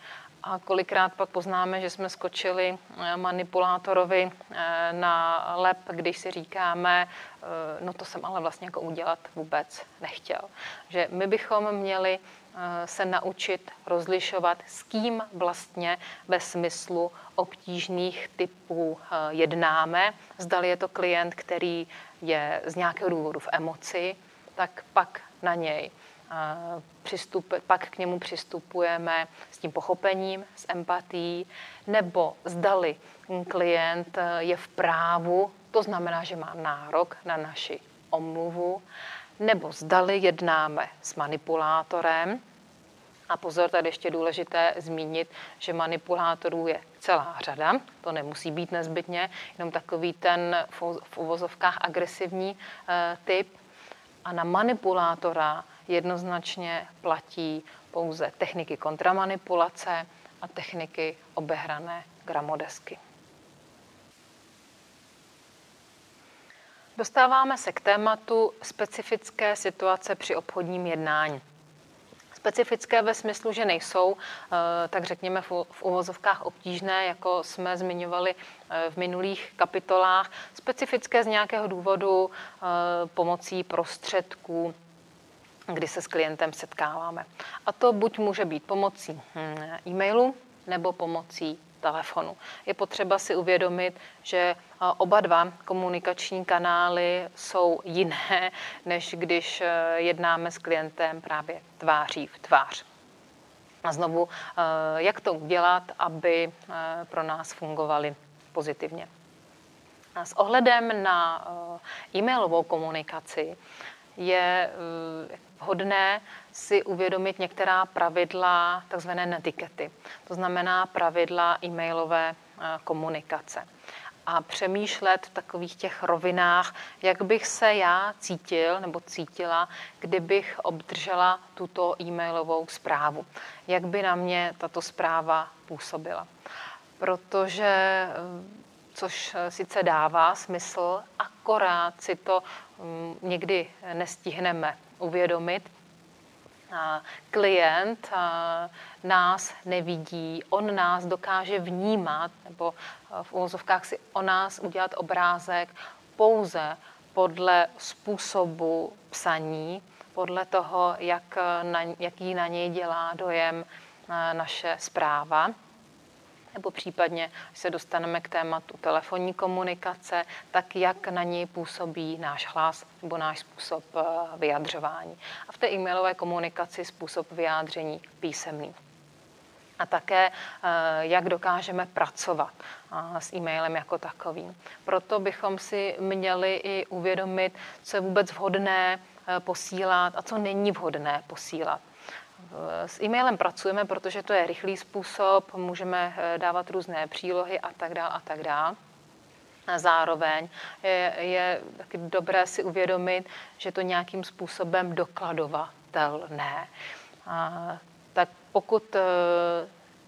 A kolikrát pak poznáme, že jsme skočili eh, manipulátorovi eh, na lep, když si říkáme, eh, no to jsem ale vlastně jako udělat vůbec nechtěl. Že my bychom měli se naučit rozlišovat, s kým vlastně ve smyslu obtížných typů jednáme. Zdali je to klient, který je z nějakého důvodu v emoci, tak pak na něj přistup, pak k němu přistupujeme s tím pochopením, s empatí, nebo zdali klient je v právu, to znamená, že má nárok na naši omluvu, nebo zdali jednáme s manipulátorem. A pozor, tady ještě důležité zmínit, že manipulátorů je celá řada, to nemusí být nezbytně, jenom takový ten v uvozovkách agresivní eh, typ. A na manipulátora jednoznačně platí pouze techniky kontramanipulace a techniky obehrané gramodesky. Dostáváme se k tématu specifické situace při obchodním jednání. Specifické ve smyslu, že nejsou, eh, tak řekněme v uvozovkách obtížné, jako jsme zmiňovali eh, v minulých kapitolách. Specifické z nějakého důvodu eh, pomocí prostředků, kdy se s klientem setkáváme. A to buď může být pomocí hm, e-mailu nebo pomocí telefonu. Je potřeba si uvědomit, že oba dva komunikační kanály jsou jiné, (laughs) než když e, jednáme s klientem právě tváří v tvář. A znovu, e, jak to udělat, aby pro nás fungovaly pozitivně. A s ohledem na e-mailovou komunikaci je vhodné si uvědomit některá pravidla tzv. netikety. To znamená pravidla e-mailové eh, komunikace. A přemýšlet v takových těch rovinách, jak bych se já cítil nebo cítila, kdybych obdržela tuto e-mailovou zprávu. Jak by na mě tato zpráva působila. Protože eh, což eh, sice dává smysl, akorát si to mm, někdy nestihneme uvědomit. Klient nás nevidí, on nás dokáže vnímat, nebo v úvozovkách si o nás udělat obrázek pouze podle způsobu psaní, podle toho, jak na, jaký na něj dělá dojem naše zpráva nebo případně, když se dostaneme k tématu telefonní komunikace, tak jak na ní působí náš hlas nebo náš způsob eh, vyjadřování. A v té e-mailové komunikaci způsob vyjádření písemný. A také, eh, jak dokážeme pracovat eh, s e-mailem jako takovým. Proto bychom si měli i uvědomit, co je vůbec vhodné posílat a co není vhodné posílat. S e-mailem pracujeme, protože to je rychlý způsob, můžeme eh, dávat různé přílohy a tak dále a tak dále. Zároveň je, je taky dobré si uvědomit, že to nějakým způsobem dokladovatelné. A, tak pokud eh,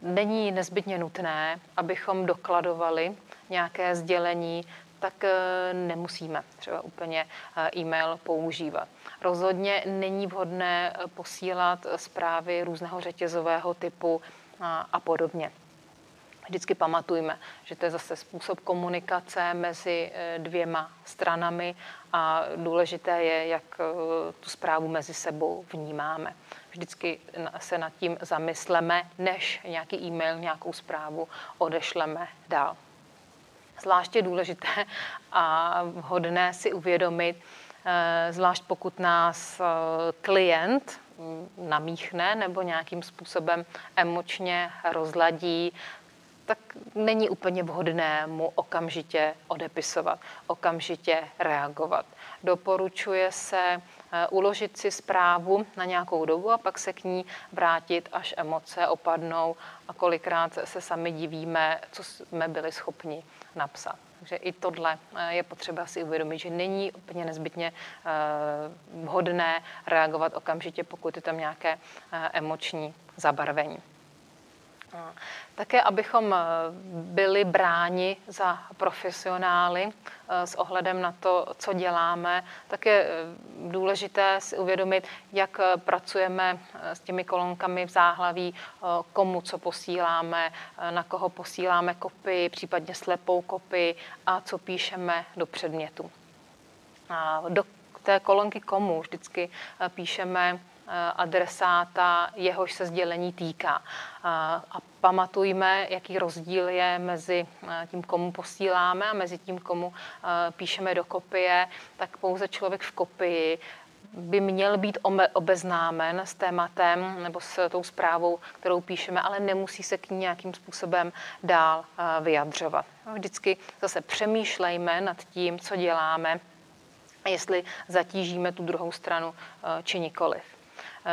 není nezbytně nutné, abychom dokladovali nějaké sdělení, tak eh, nemusíme třeba úplně e-mail používat. Rozhodně není vhodné eh, posílat eh, zprávy různého řetězového typu a podobně. Vždycky pamatujme, že to je zase způsob komunikace mezi eh, dvěma stranami a důležité je, jak tu zprávu mezi sebou vnímáme. Vždycky se nad tím zamysleme, než nějaký e-mail, nějakou zprávu odešleme dál. Zvláště důležité a vhodné si uvědomit, Eh, zvlášť pokud nás eh, klient namíchne nebo nějakým způsobem emočně rozladí, tak není úplně vhodné mu okamžitě odepisovat, okamžitě reagovat. Doporučuje se eh, uložit si zprávu na nějakou dobu a pak se k ní vrátit, až emoce opadnou a kolikrát se sami divíme, co jsme byli schopni napsat. Takže i tohle eh, je potřeba si uvědomit, že není úplně nezbytně eh, vhodné reagovat okamžitě, pokud je tam nějaké eh, emoční zabarvení. Také, abychom byli bráni za profesionály s ohledem na to, co děláme, tak je důležité si uvědomit, jak pracujeme s těmi kolonkami v záhlaví, komu co posíláme, na koho posíláme kopii, případně slepou kopii a co píšeme do předmětu. Do té kolonky komu vždycky píšeme adresáta, jehož se sdělení týká. A pamatujme, jaký rozdíl je mezi tím, komu posíláme a mezi tím, komu píšeme do kopie, tak pouze člověk v kopii by měl být obeznámen s tématem nebo s tou zprávou, kterou píšeme, ale nemusí se k ní nějakým způsobem dál vyjadřovat. Vždycky zase přemýšlejme nad tím, co děláme, jestli zatížíme tu druhou stranu či nikoliv.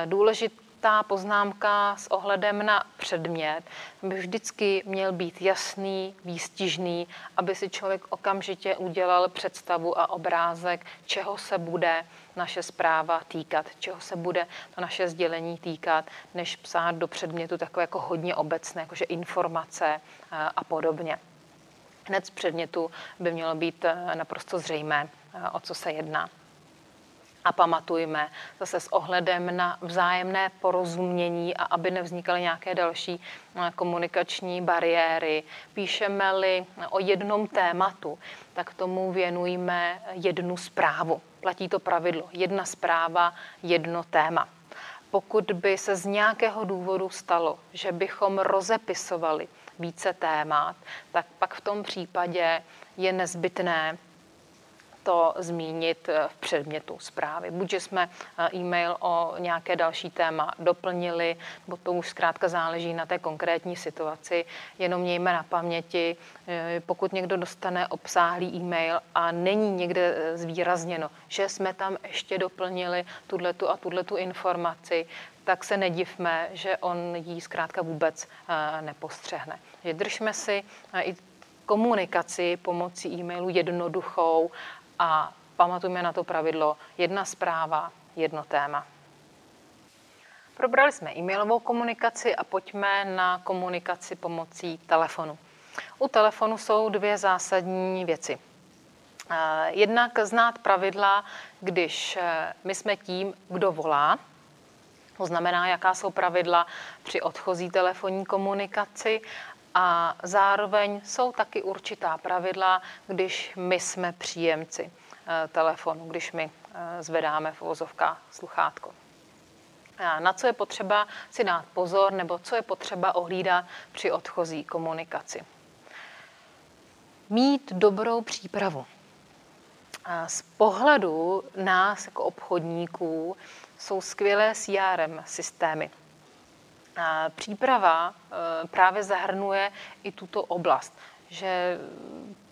Důležitá poznámka s ohledem na předmět by vždycky měl být jasný, výstižný, aby si člověk okamžitě udělal představu a obrázek, čeho se bude naše zpráva týkat, čeho se bude to naše sdělení týkat, než psát do předmětu takové jako hodně obecné, jakože informace eh, a podobně. Hned z předmětu by mělo být eh, naprosto zřejmé, eh, o co se jedná. A pamatujme zase s ohledem na vzájemné porozumění a aby nevznikaly nějaké další komunikační bariéry. Píšeme-li o jednom tématu, tak tomu věnujeme jednu zprávu platí to pravidlo. Jedna zpráva, jedno téma. Pokud by se z nějakého důvodu stalo, že bychom rozepisovali více témat, tak pak v tom případě je nezbytné to zmínit eh, v předmětu zprávy. Buď, že jsme eh, e-mail o nějaké další téma doplnili, nebo to už zkrátka záleží na té konkrétní situaci. Jenom mějme na paměti, eh, pokud někdo dostane obsáhlý e-mail a není někde zvýrazněno, že jsme tam ještě doplnili tuhletu a tuhletu informaci, tak se nedivme, že on jí zkrátka vůbec nepostřehne. Držme si i komunikaci pomocí e-mailu jednoduchou a pamatujme na to pravidlo jedna zpráva, jedno téma. Probrali jsme e-mailovou komunikaci a pojďme na komunikaci pomocí telefonu. U telefonu jsou dvě zásadní věci. Eh, jednak znát pravidla, když eh, my jsme tím, kdo volá, to znamená, jaká jsou pravidla při odchozí telefonní komunikaci a zároveň jsou taky určitá pravidla, když my jsme příjemci eh, telefonu, když my eh, zvedáme v uvozovkách sluchátko. Na co je potřeba si dát pozor, nebo co je potřeba ohlídat při odchozí komunikaci. Mít dobrou přípravu. Z pohledu nás jako obchodníků jsou skvělé CRM systémy. Příprava e, právě zahrnuje i tuto oblast, že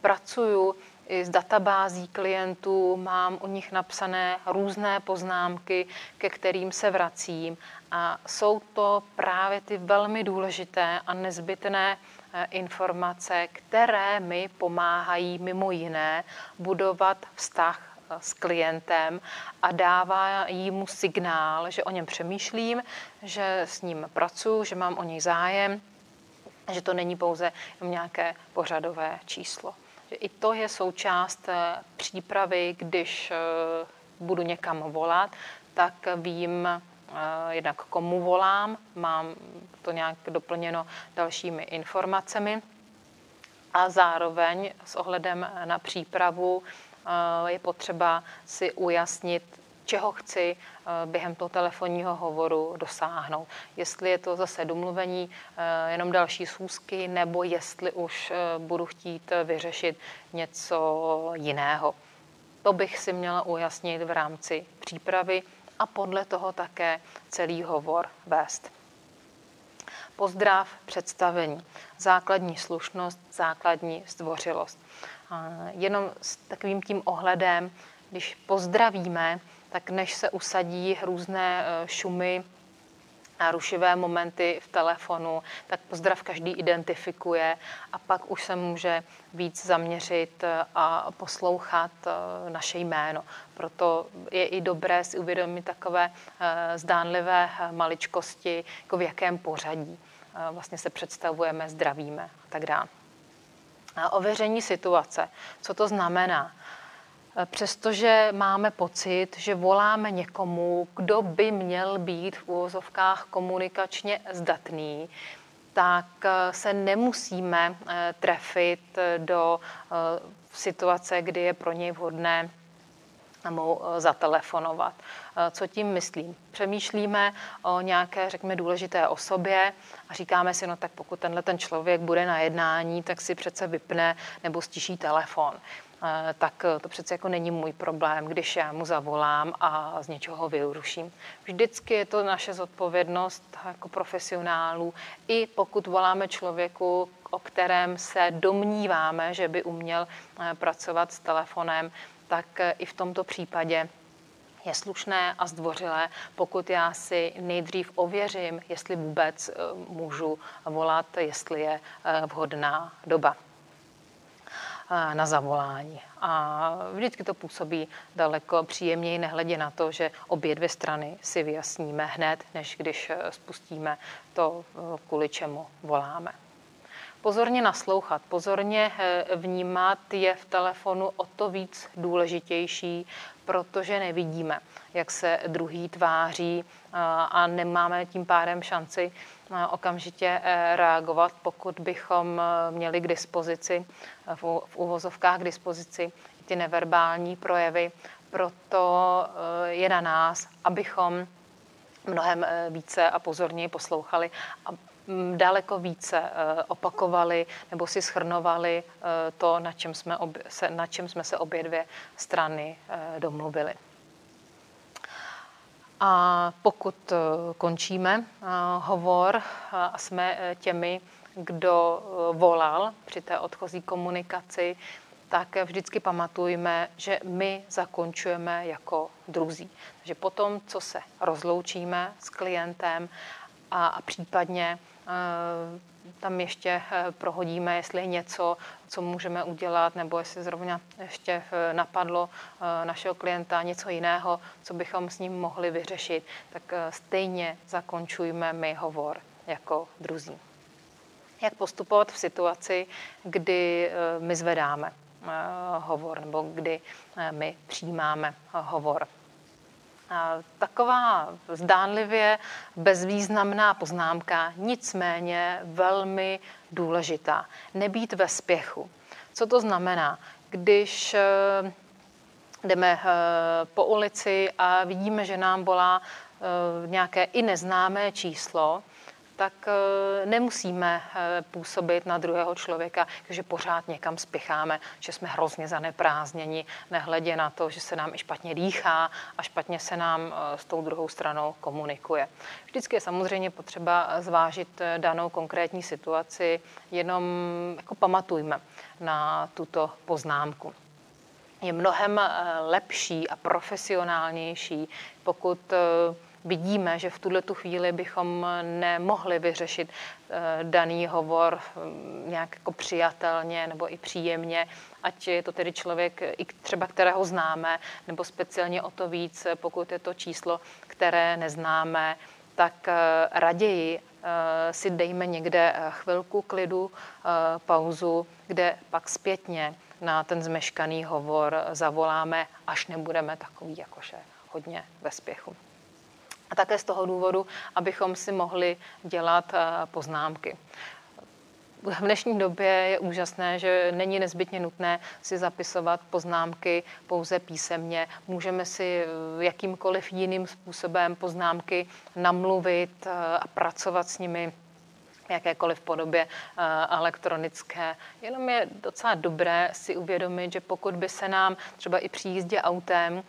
pracuju i s databází klientů, mám u nich napsané různé poznámky, ke kterým se vracím. A jsou to právě ty velmi důležité a nezbytné e, informace, které mi pomáhají mimo jiné budovat vztah s klientem a dává mu signál, že o něm přemýšlím, že s ním pracuji, že mám o něj zájem, že to není pouze nějaké pořadové číslo. Že I to je součást eh, přípravy, když eh, budu někam volat, tak vím, eh, jednak komu volám, mám to nějak doplněno dalšími informacemi a zároveň s ohledem na přípravu je potřeba si ujasnit, čeho chci eh, během toho telefonního hovoru dosáhnout. Jestli je to zase domluvení eh, jenom další schůzky, nebo jestli už budu chtít vyřešit něco jiného. To bych si měla ujasnit v rámci přípravy a podle toho také celý hovor vést. Pozdrav, představení, základní slušnost, základní zdvořilost jenom s takovým tím ohledem, když pozdravíme, tak než se usadí různé e, šumy a rušivé momenty v telefonu, tak pozdrav každý identifikuje a pak už se může víc zaměřit e, a poslouchat e, naše jméno. Proto je i dobré si uvědomit takové zdánlivé maličkosti, jako v jakém pořadí vlastně se představujeme, zdravíme a tak dále. Ověření situace. Co to znamená? Přestože máme pocit, že voláme někomu, kdo by měl být v úvozovkách komunikačně zdatný, tak eh, se nemusíme eh, trefit do situace, kdy je pro něj vhodné mu zatelefonovat. Co tím myslím? Přemýšlíme o nějaké, řekněme, důležité osobě a říkáme si, no tak pokud tenhle ten člověk bude na jednání, tak si přece vypne nebo stiší telefon. Eh, tak to přece jako není můj problém, když já mu zavolám a z něčeho vyruším. Vždycky je to naše zodpovědnost jako profesionálů, i pokud voláme člověku, o kterém se domníváme, že by uměl eh, pracovat s telefonem, tak eh, i v tomto případě je slušné a zdvořilé, pokud já si nejdřív ověřím, jestli vůbec můžu volat, jestli je vhodná doba na zavolání. A vždycky to působí daleko příjemněji, nehledě na to, že obě dvě strany si vyjasníme hned, než když eh, spustíme to, eh, kvůli čemu voláme. Pozorně naslouchat, pozorně eh, vnímat je v telefonu o to víc důležitější, protože nevidíme, jak se druhý tváří a nemáme tím pádem šanci okamžitě eh, reagovat, pokud bychom eh, měli k dispozici, v uvozovkách k dispozici ty neverbální projevy. Proto je na nás, abychom mnohem více a pozorněji poslouchali a daleko více eh, opakovali nebo si schrnovali eh, to, na čem jsme, obě, se, na čem jsme se obě dvě strany eh, domluvili. A pokud končíme hovor a jsme těmi, kdo volal při té odchozí komunikaci, tak vždycky pamatujme, že my zakončujeme jako druzí. Takže potom, co se rozloučíme s klientem a, a případně tam ještě eh, prohodíme, jestli je něco, co můžeme udělat, nebo jestli zrovna ještě eh, napadlo našeho klienta něco jiného, co bychom s ním mohli vyřešit, tak stejně zakončujeme my hovor jako druzí. Jak postupovat v situaci, kdy my zvedáme hovor nebo kdy my přijímáme hovor taková zdánlivě bezvýznamná poznámka, nicméně velmi důležitá. Nebýt ve spěchu. Co to znamená? Když eh, jdeme eh, po ulici a vidíme, že nám volá eh, nějaké i neznámé číslo, tak eh, nemusíme eh, působit na druhého člověka, že pořád někam spěcháme, že jsme hrozně zaneprázdněni, nehledě na to, že se nám i špatně dýchá a špatně se nám eh, s tou druhou stranou komunikuje. Vždycky je samozřejmě potřeba zvážit danou konkrétní situaci, jenom jako pamatujme na tuto poznámku je mnohem lepší a profesionálnější, pokud vidíme, že v tuhle tu chvíli bychom nemohli vyřešit eh, daný hovor hm, nějak jako přijatelně nebo i příjemně, ať je to tedy člověk, i třeba kterého známe, nebo speciálně o to víc, pokud je to číslo, které neznáme, tak eh, raději eh, si dejme někde chvilku klidu, pauzu, kde pak zpětně na ten zmeškaný hovor zavoláme, až nebudeme takový jakože hodně ve spěchu. A také z toho důvodu, abychom si mohli dělat eh, poznámky. V dnešní době je úžasné, že není nezbytně nutné si zapisovat poznámky pouze písemně. Můžeme si eh, jakýmkoliv jiným způsobem poznámky namluvit eh, a pracovat s nimi v jakékoliv podobě elektronické. Jenom je docela dobré si uvědomit, že pokud by se nám třeba i při jízdě autem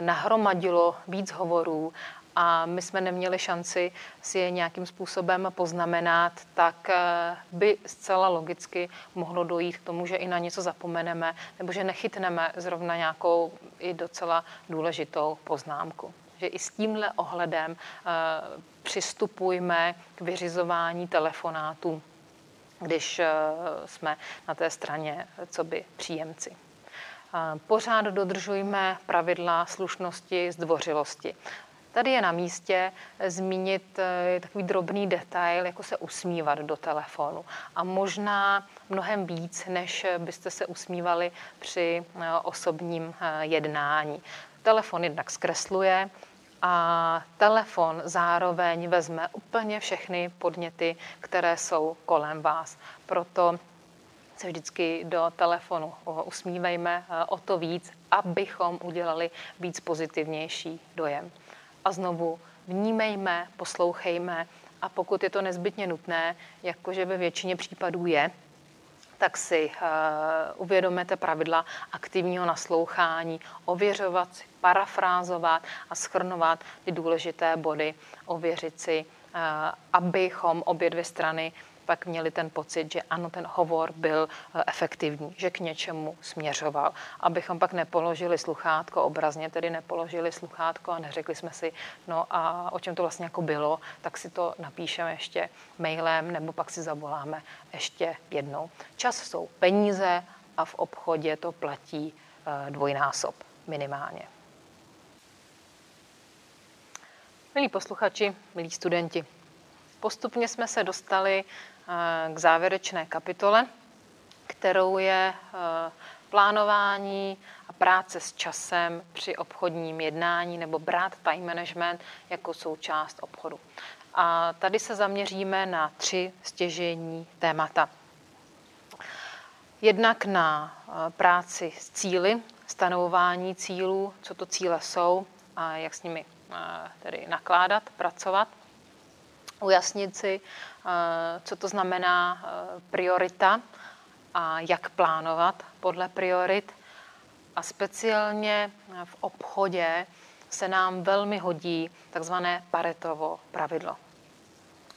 nahromadilo víc hovorů a my jsme neměli šanci si je nějakým způsobem poznamenat, tak eh, by zcela logicky mohlo dojít k tomu, že i na něco zapomeneme nebo že nechytneme zrovna nějakou i docela důležitou poznámku. Že i s tímhle ohledem eh, přistupujme k vyřizování telefonátů, když eh, jsme na té straně co by příjemci. Pořád dodržujme pravidla slušnosti, zdvořilosti. Tady je na místě zmínit eh, takový drobný detail, jako se usmívat do telefonu. A možná mnohem víc, než byste se usmívali při eh, osobním eh, jednání. Telefon jednak zkresluje, a telefon zároveň vezme úplně všechny podněty, které jsou kolem vás. Proto se vždycky do telefonu usmívejme o to víc, abychom udělali víc pozitivnější dojem. A znovu vnímejme, poslouchejme. A pokud je to nezbytně nutné, jakože ve většině případů je, tak si uh, uvědomete pravidla aktivního naslouchání, ověřovat si, parafrázovat a schrnovat ty důležité body, ověřit si, uh, abychom obě dvě strany pak měli ten pocit, že ano, ten hovor byl eh, efektivní, že k něčemu směřoval. Abychom pak nepoložili sluchátko, obrazně tedy nepoložili sluchátko a neřekli jsme si, no a o čem to vlastně jako bylo, tak si to napíšeme ještě mailem nebo pak si zavoláme ještě jednou. Čas jsou peníze a v obchodě to platí eh, dvojnásob minimálně. Milí posluchači, milí studenti, postupně jsme se dostali k závěrečné kapitole, kterou je eh, plánování a práce s časem při obchodním jednání nebo brát time management jako součást obchodu. A tady se zaměříme na tři stěžení témata. Jednak na eh, práci s cíly, stanovování cílů, co to cíle jsou a jak s nimi eh, tedy nakládat, pracovat ujasnit si, eh, co to znamená eh, priorita a jak plánovat podle priorit. A speciálně v obchodě se nám velmi hodí takzvané Paretovo pravidlo.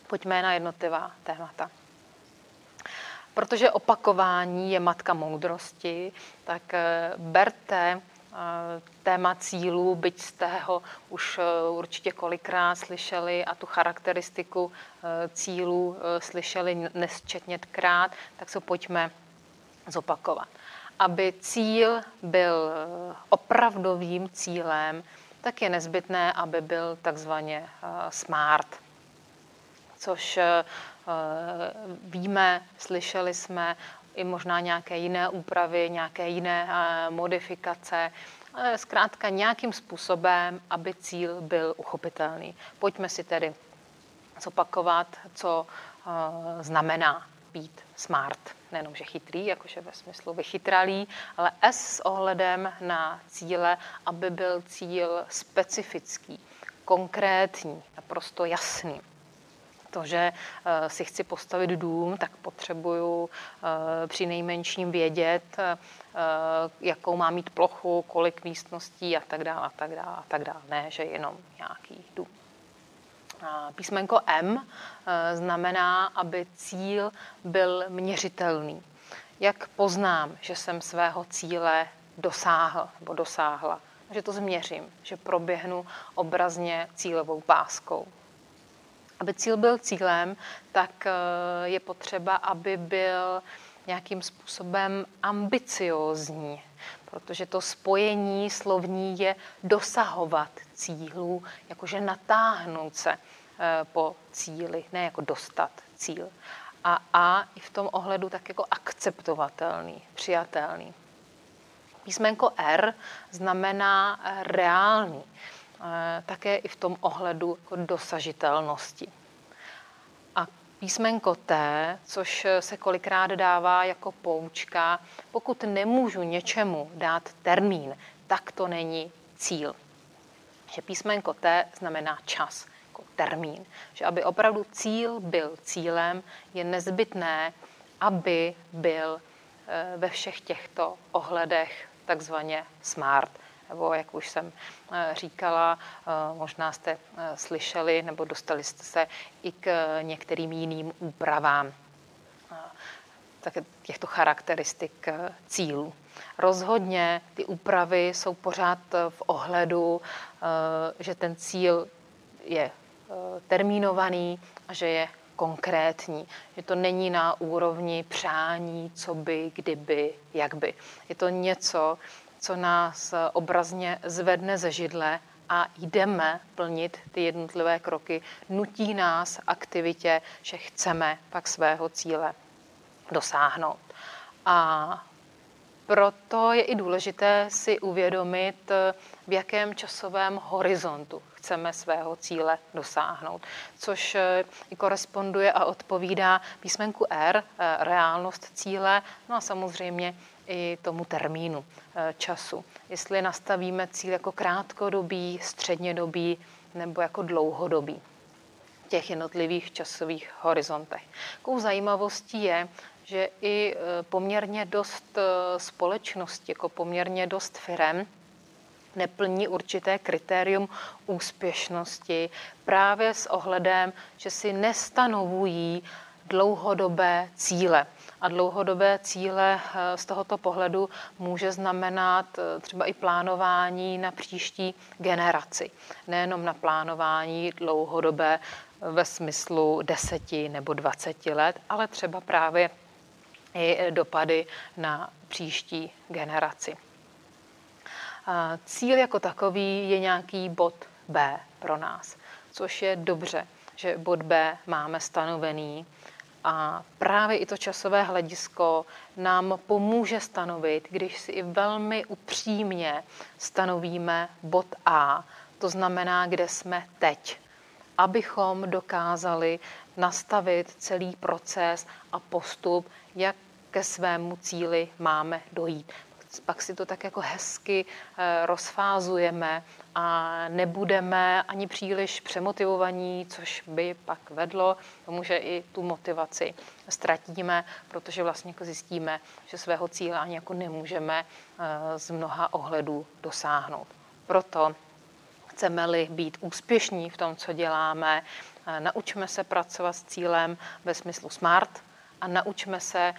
Pojďme na jednotlivá témata. Protože opakování je matka moudrosti, tak eh, berte téma cílů, byť jste ho už e, určitě kolikrát slyšeli a tu charakteristiku e, cílů e, slyšeli nesčetněkrát, tak se pojďme zopakovat. Aby cíl byl opravdovým cílem, tak je nezbytné, aby byl takzvaně smart. Což víme, slyšeli jsme i možná nějaké jiné úpravy, nějaké jiné eh, modifikace, zkrátka nějakým způsobem, aby cíl byl uchopitelný. Pojďme si tedy zopakovat, co eh, znamená být smart. Nejenom, že chytrý, jakože ve smyslu vychytralý, ale S s ohledem na cíle, aby byl cíl specifický, konkrétní, naprosto jasný to, že eh, si chci postavit dům, tak potřebuju eh, při nejmenším vědět, eh, jakou má mít plochu, kolik místností a tak dále, a tak dále, a tak dále. Ne, že jenom nějaký dům. Písmenko M znamená, aby cíl byl měřitelný. Jak poznám, že jsem svého cíle dosáhl nebo dosáhla? Že to změřím, že proběhnu obrazně cílovou páskou. Aby cíl byl cílem, tak eh, je potřeba, aby byl nějakým způsobem ambiciózní, protože to spojení slovní je dosahovat cílů, jakože natáhnout se eh, po cíli, ne jako dostat cíl. A A i v tom ohledu tak jako akceptovatelný, přijatelný. Písmenko R znamená reálný. Eh, také i v tom ohledu jako dosažitelnosti. A písmenko T, což se kolikrát dává jako poučka, pokud nemůžu něčemu dát termín, tak to není cíl. Že písmenko T znamená čas, jako termín. Že aby opravdu cíl byl cílem, je nezbytné, aby byl eh, ve všech těchto ohledech takzvaně smart nebo jak už jsem eh, říkala, eh, možná jste eh, slyšeli nebo dostali jste se i k některým jiným úpravám těchto charakteristik cílů. Rozhodně ty úpravy jsou pořád v ohledu, že ten cíl je termínovaný a že je konkrétní, že to není na úrovni přání, co by, kdyby, jak by. Je to něco, co nás obrazně zvedne ze židle a jdeme plnit ty jednotlivé kroky, nutí nás aktivitě, že chceme pak svého cíle dosáhnout. A Proto je i důležité si uvědomit, v jakém časovém horizontu chceme svého cíle dosáhnout, což eh, i koresponduje a odpovídá písmenku R, eh, reálnost cíle, no a samozřejmě i tomu termínu času. Jestli nastavíme cíl jako krátkodobý, střednědobý nebo jako dlouhodobý těch jednotlivých časových horizontech. Kou zajímavostí je, že i poměrně dost společností, jako poměrně dost firem, neplní určité kritérium úspěšnosti právě s ohledem, že si nestanovují dlouhodobé cíle. A dlouhodobé cíle eh, z tohoto pohledu může znamenat eh, třeba i plánování na příští generaci. Nejenom na plánování dlouhodobé ve smyslu deseti nebo dvaceti let, ale třeba právě i dopady na příští generaci. Cíl jako takový je nějaký bod B pro nás, což je dobře, že bod B máme stanovený a právě i to časové hledisko nám pomůže stanovit, když si i velmi upřímně stanovíme bod A, to znamená, kde jsme teď, abychom dokázali nastavit celý proces a postup, jak ke svému cíli máme dojít pak si to tak jako hezky eh, rozfázujeme a nebudeme ani příliš přemotivovaní, což by pak vedlo tomu, že i tu motivaci ztratíme, protože vlastně jako zjistíme, že svého cíle ani jako nemůžeme eh, z mnoha ohledů dosáhnout. Proto chceme-li být úspěšní v tom, co děláme, eh, naučme se pracovat s cílem ve smyslu SMART a naučme se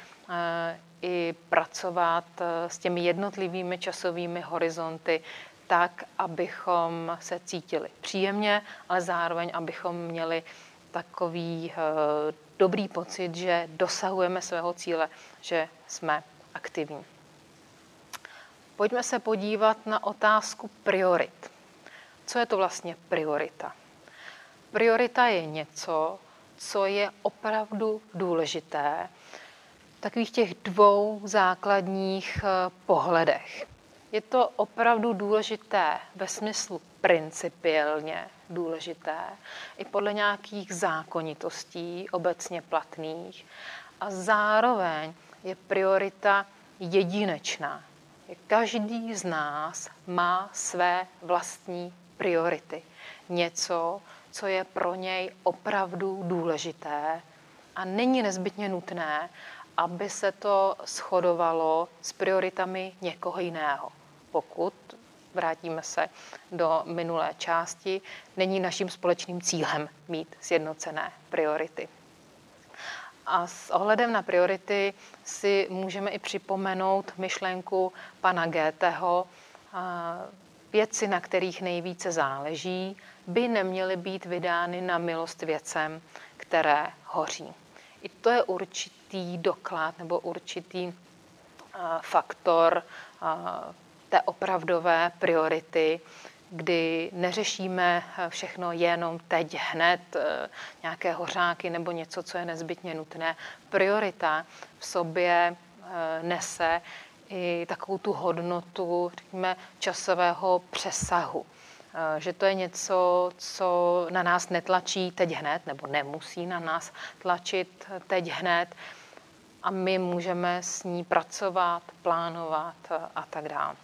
i pracovat eh, s těmi jednotlivými časovými horizonty tak, abychom se cítili příjemně, ale zároveň, abychom měli takový eh, dobrý pocit, že dosahujeme svého cíle, že jsme aktivní. Pojďme se podívat na otázku priorit. Co je to vlastně priorita? Priorita je něco, co je opravdu důležité takových těch dvou základních eh, pohledech. Je to opravdu důležité ve smyslu principiálně důležité, i podle nějakých zákonitostí obecně platných. A zároveň je priorita jedinečná. Každý z nás má své vlastní priority. Něco, co je pro něj opravdu důležité a není nezbytně nutné, aby se to shodovalo s prioritami někoho jiného. Pokud, vrátíme se do minulé části, není naším společným cílem mít sjednocené priority. A s ohledem na priority si můžeme i připomenout myšlenku pana Goetheho, věci, na kterých nejvíce záleží, by neměly být vydány na milost věcem, které hoří. I to je určitý doklad nebo určitý faktor té opravdové priority, kdy neřešíme všechno jenom teď, hned, nějaké hořáky nebo něco, co je nezbytně nutné. Priorita v sobě nese i takovou tu hodnotu, řekněme, časového přesahu. Eh, že to je něco, co na nás netlačí teď hned, nebo nemusí na nás tlačit teď hned a my můžeme s ní pracovat, plánovat a tak dále.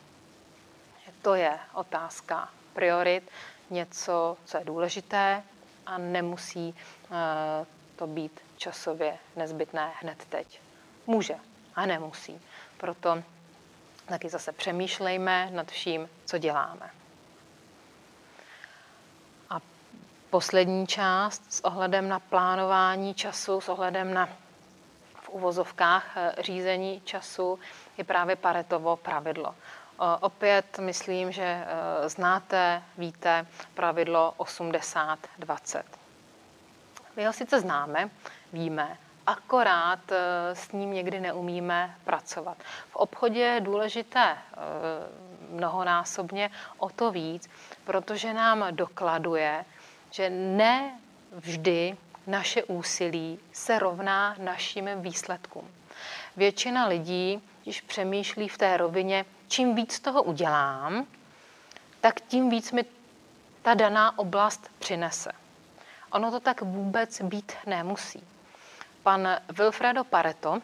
To je otázka priorit, něco, co je důležité a nemusí eh, to být časově nezbytné hned teď. Může a nemusí. Proto taky zase přemýšlejme nad vším, co děláme. poslední část s ohledem na plánování času, s ohledem na uvozovkách eh, řízení času je právě Paretovo pravidlo. Opět myslím, že eh, znáte, víte pravidlo 80-20. My ho sice známe, víme, akorát eh, s ním někdy neumíme pracovat. V obchodě je důležité mnohonásobně o to víc, protože nám dokladuje, že ne vždy naše úsilí se rovná našim výsledkům. Většina lidí, když přemýšlí v té rovině, čím víc toho udělám, tak tím víc mi ta daná oblast přinese. Ono to tak vůbec být nemusí. Pan Wilfredo Pareto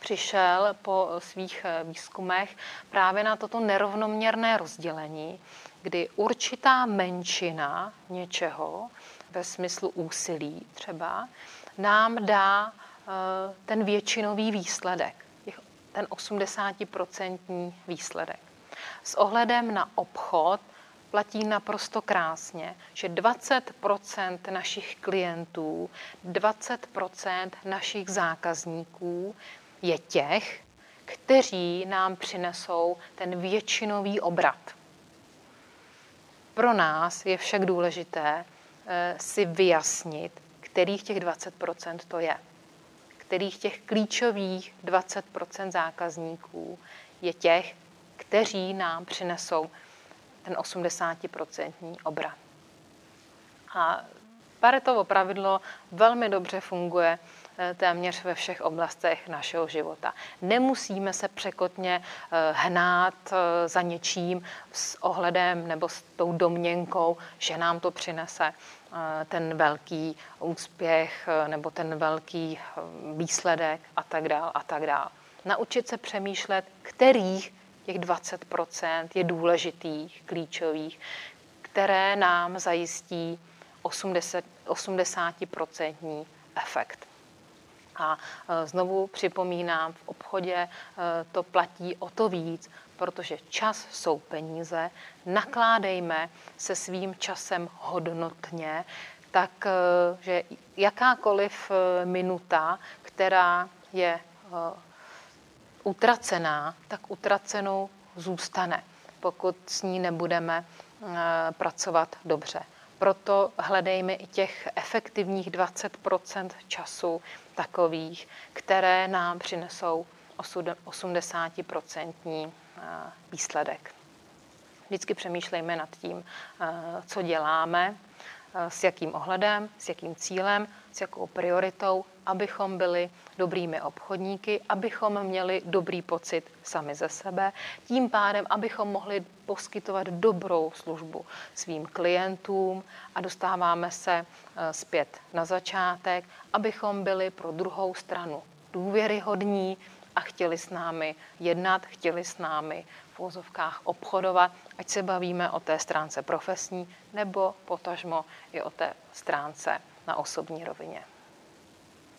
přišel po svých výzkumech právě na toto nerovnoměrné rozdělení, kdy určitá menšina něčeho, ve smyslu úsilí třeba, nám dá eh, ten většinový výsledek, ten 80% výsledek. S ohledem na obchod platí naprosto krásně, že 20% našich klientů, 20% našich zákazníků je těch, kteří nám přinesou ten většinový obrat. Pro nás je však důležité si vyjasnit, kterých těch 20% to je. Kterých těch klíčových 20% zákazníků je těch, kteří nám přinesou ten 80% obrat. A Paretovo pravidlo velmi dobře funguje eh, téměř ve všech oblastech našeho života. Nemusíme se překotně eh, hnát eh, za něčím s ohledem nebo s tou domněnkou, že nám to přinese ten velký úspěch nebo ten velký výsledek a tak dále a tak dále. Naučit se přemýšlet, kterých těch 20% je důležitých, klíčových, které nám zajistí 80, 80% efekt. A e, znovu připomínám, v obchodě e, to platí o to víc, protože čas jsou peníze, nakládejme se svým časem hodnotně, tak, e, jakákoliv minuta, která je utracená, tak utracenou zůstane, pokud s ní nebudeme pracovat dobře. Proto hledejme i těch efektivních 20% času takových, které nám přinesou 80 eh, výsledek. Vždycky přemýšlejme nad tím, eh, co děláme, s jakým ohledem, s jakým cílem, s jakou prioritou, abychom byli dobrými obchodníky, abychom měli dobrý pocit sami ze sebe, tím pádem, abychom mohli poskytovat dobrou službu svým klientům a dostáváme se e, zpět na začátek, abychom byli pro druhou stranu důvěryhodní a chtěli s námi jednat, chtěli s námi v vozovkách obchodovat, ať se bavíme o té stránce profesní nebo potažmo i o té stránce na osobní rovině.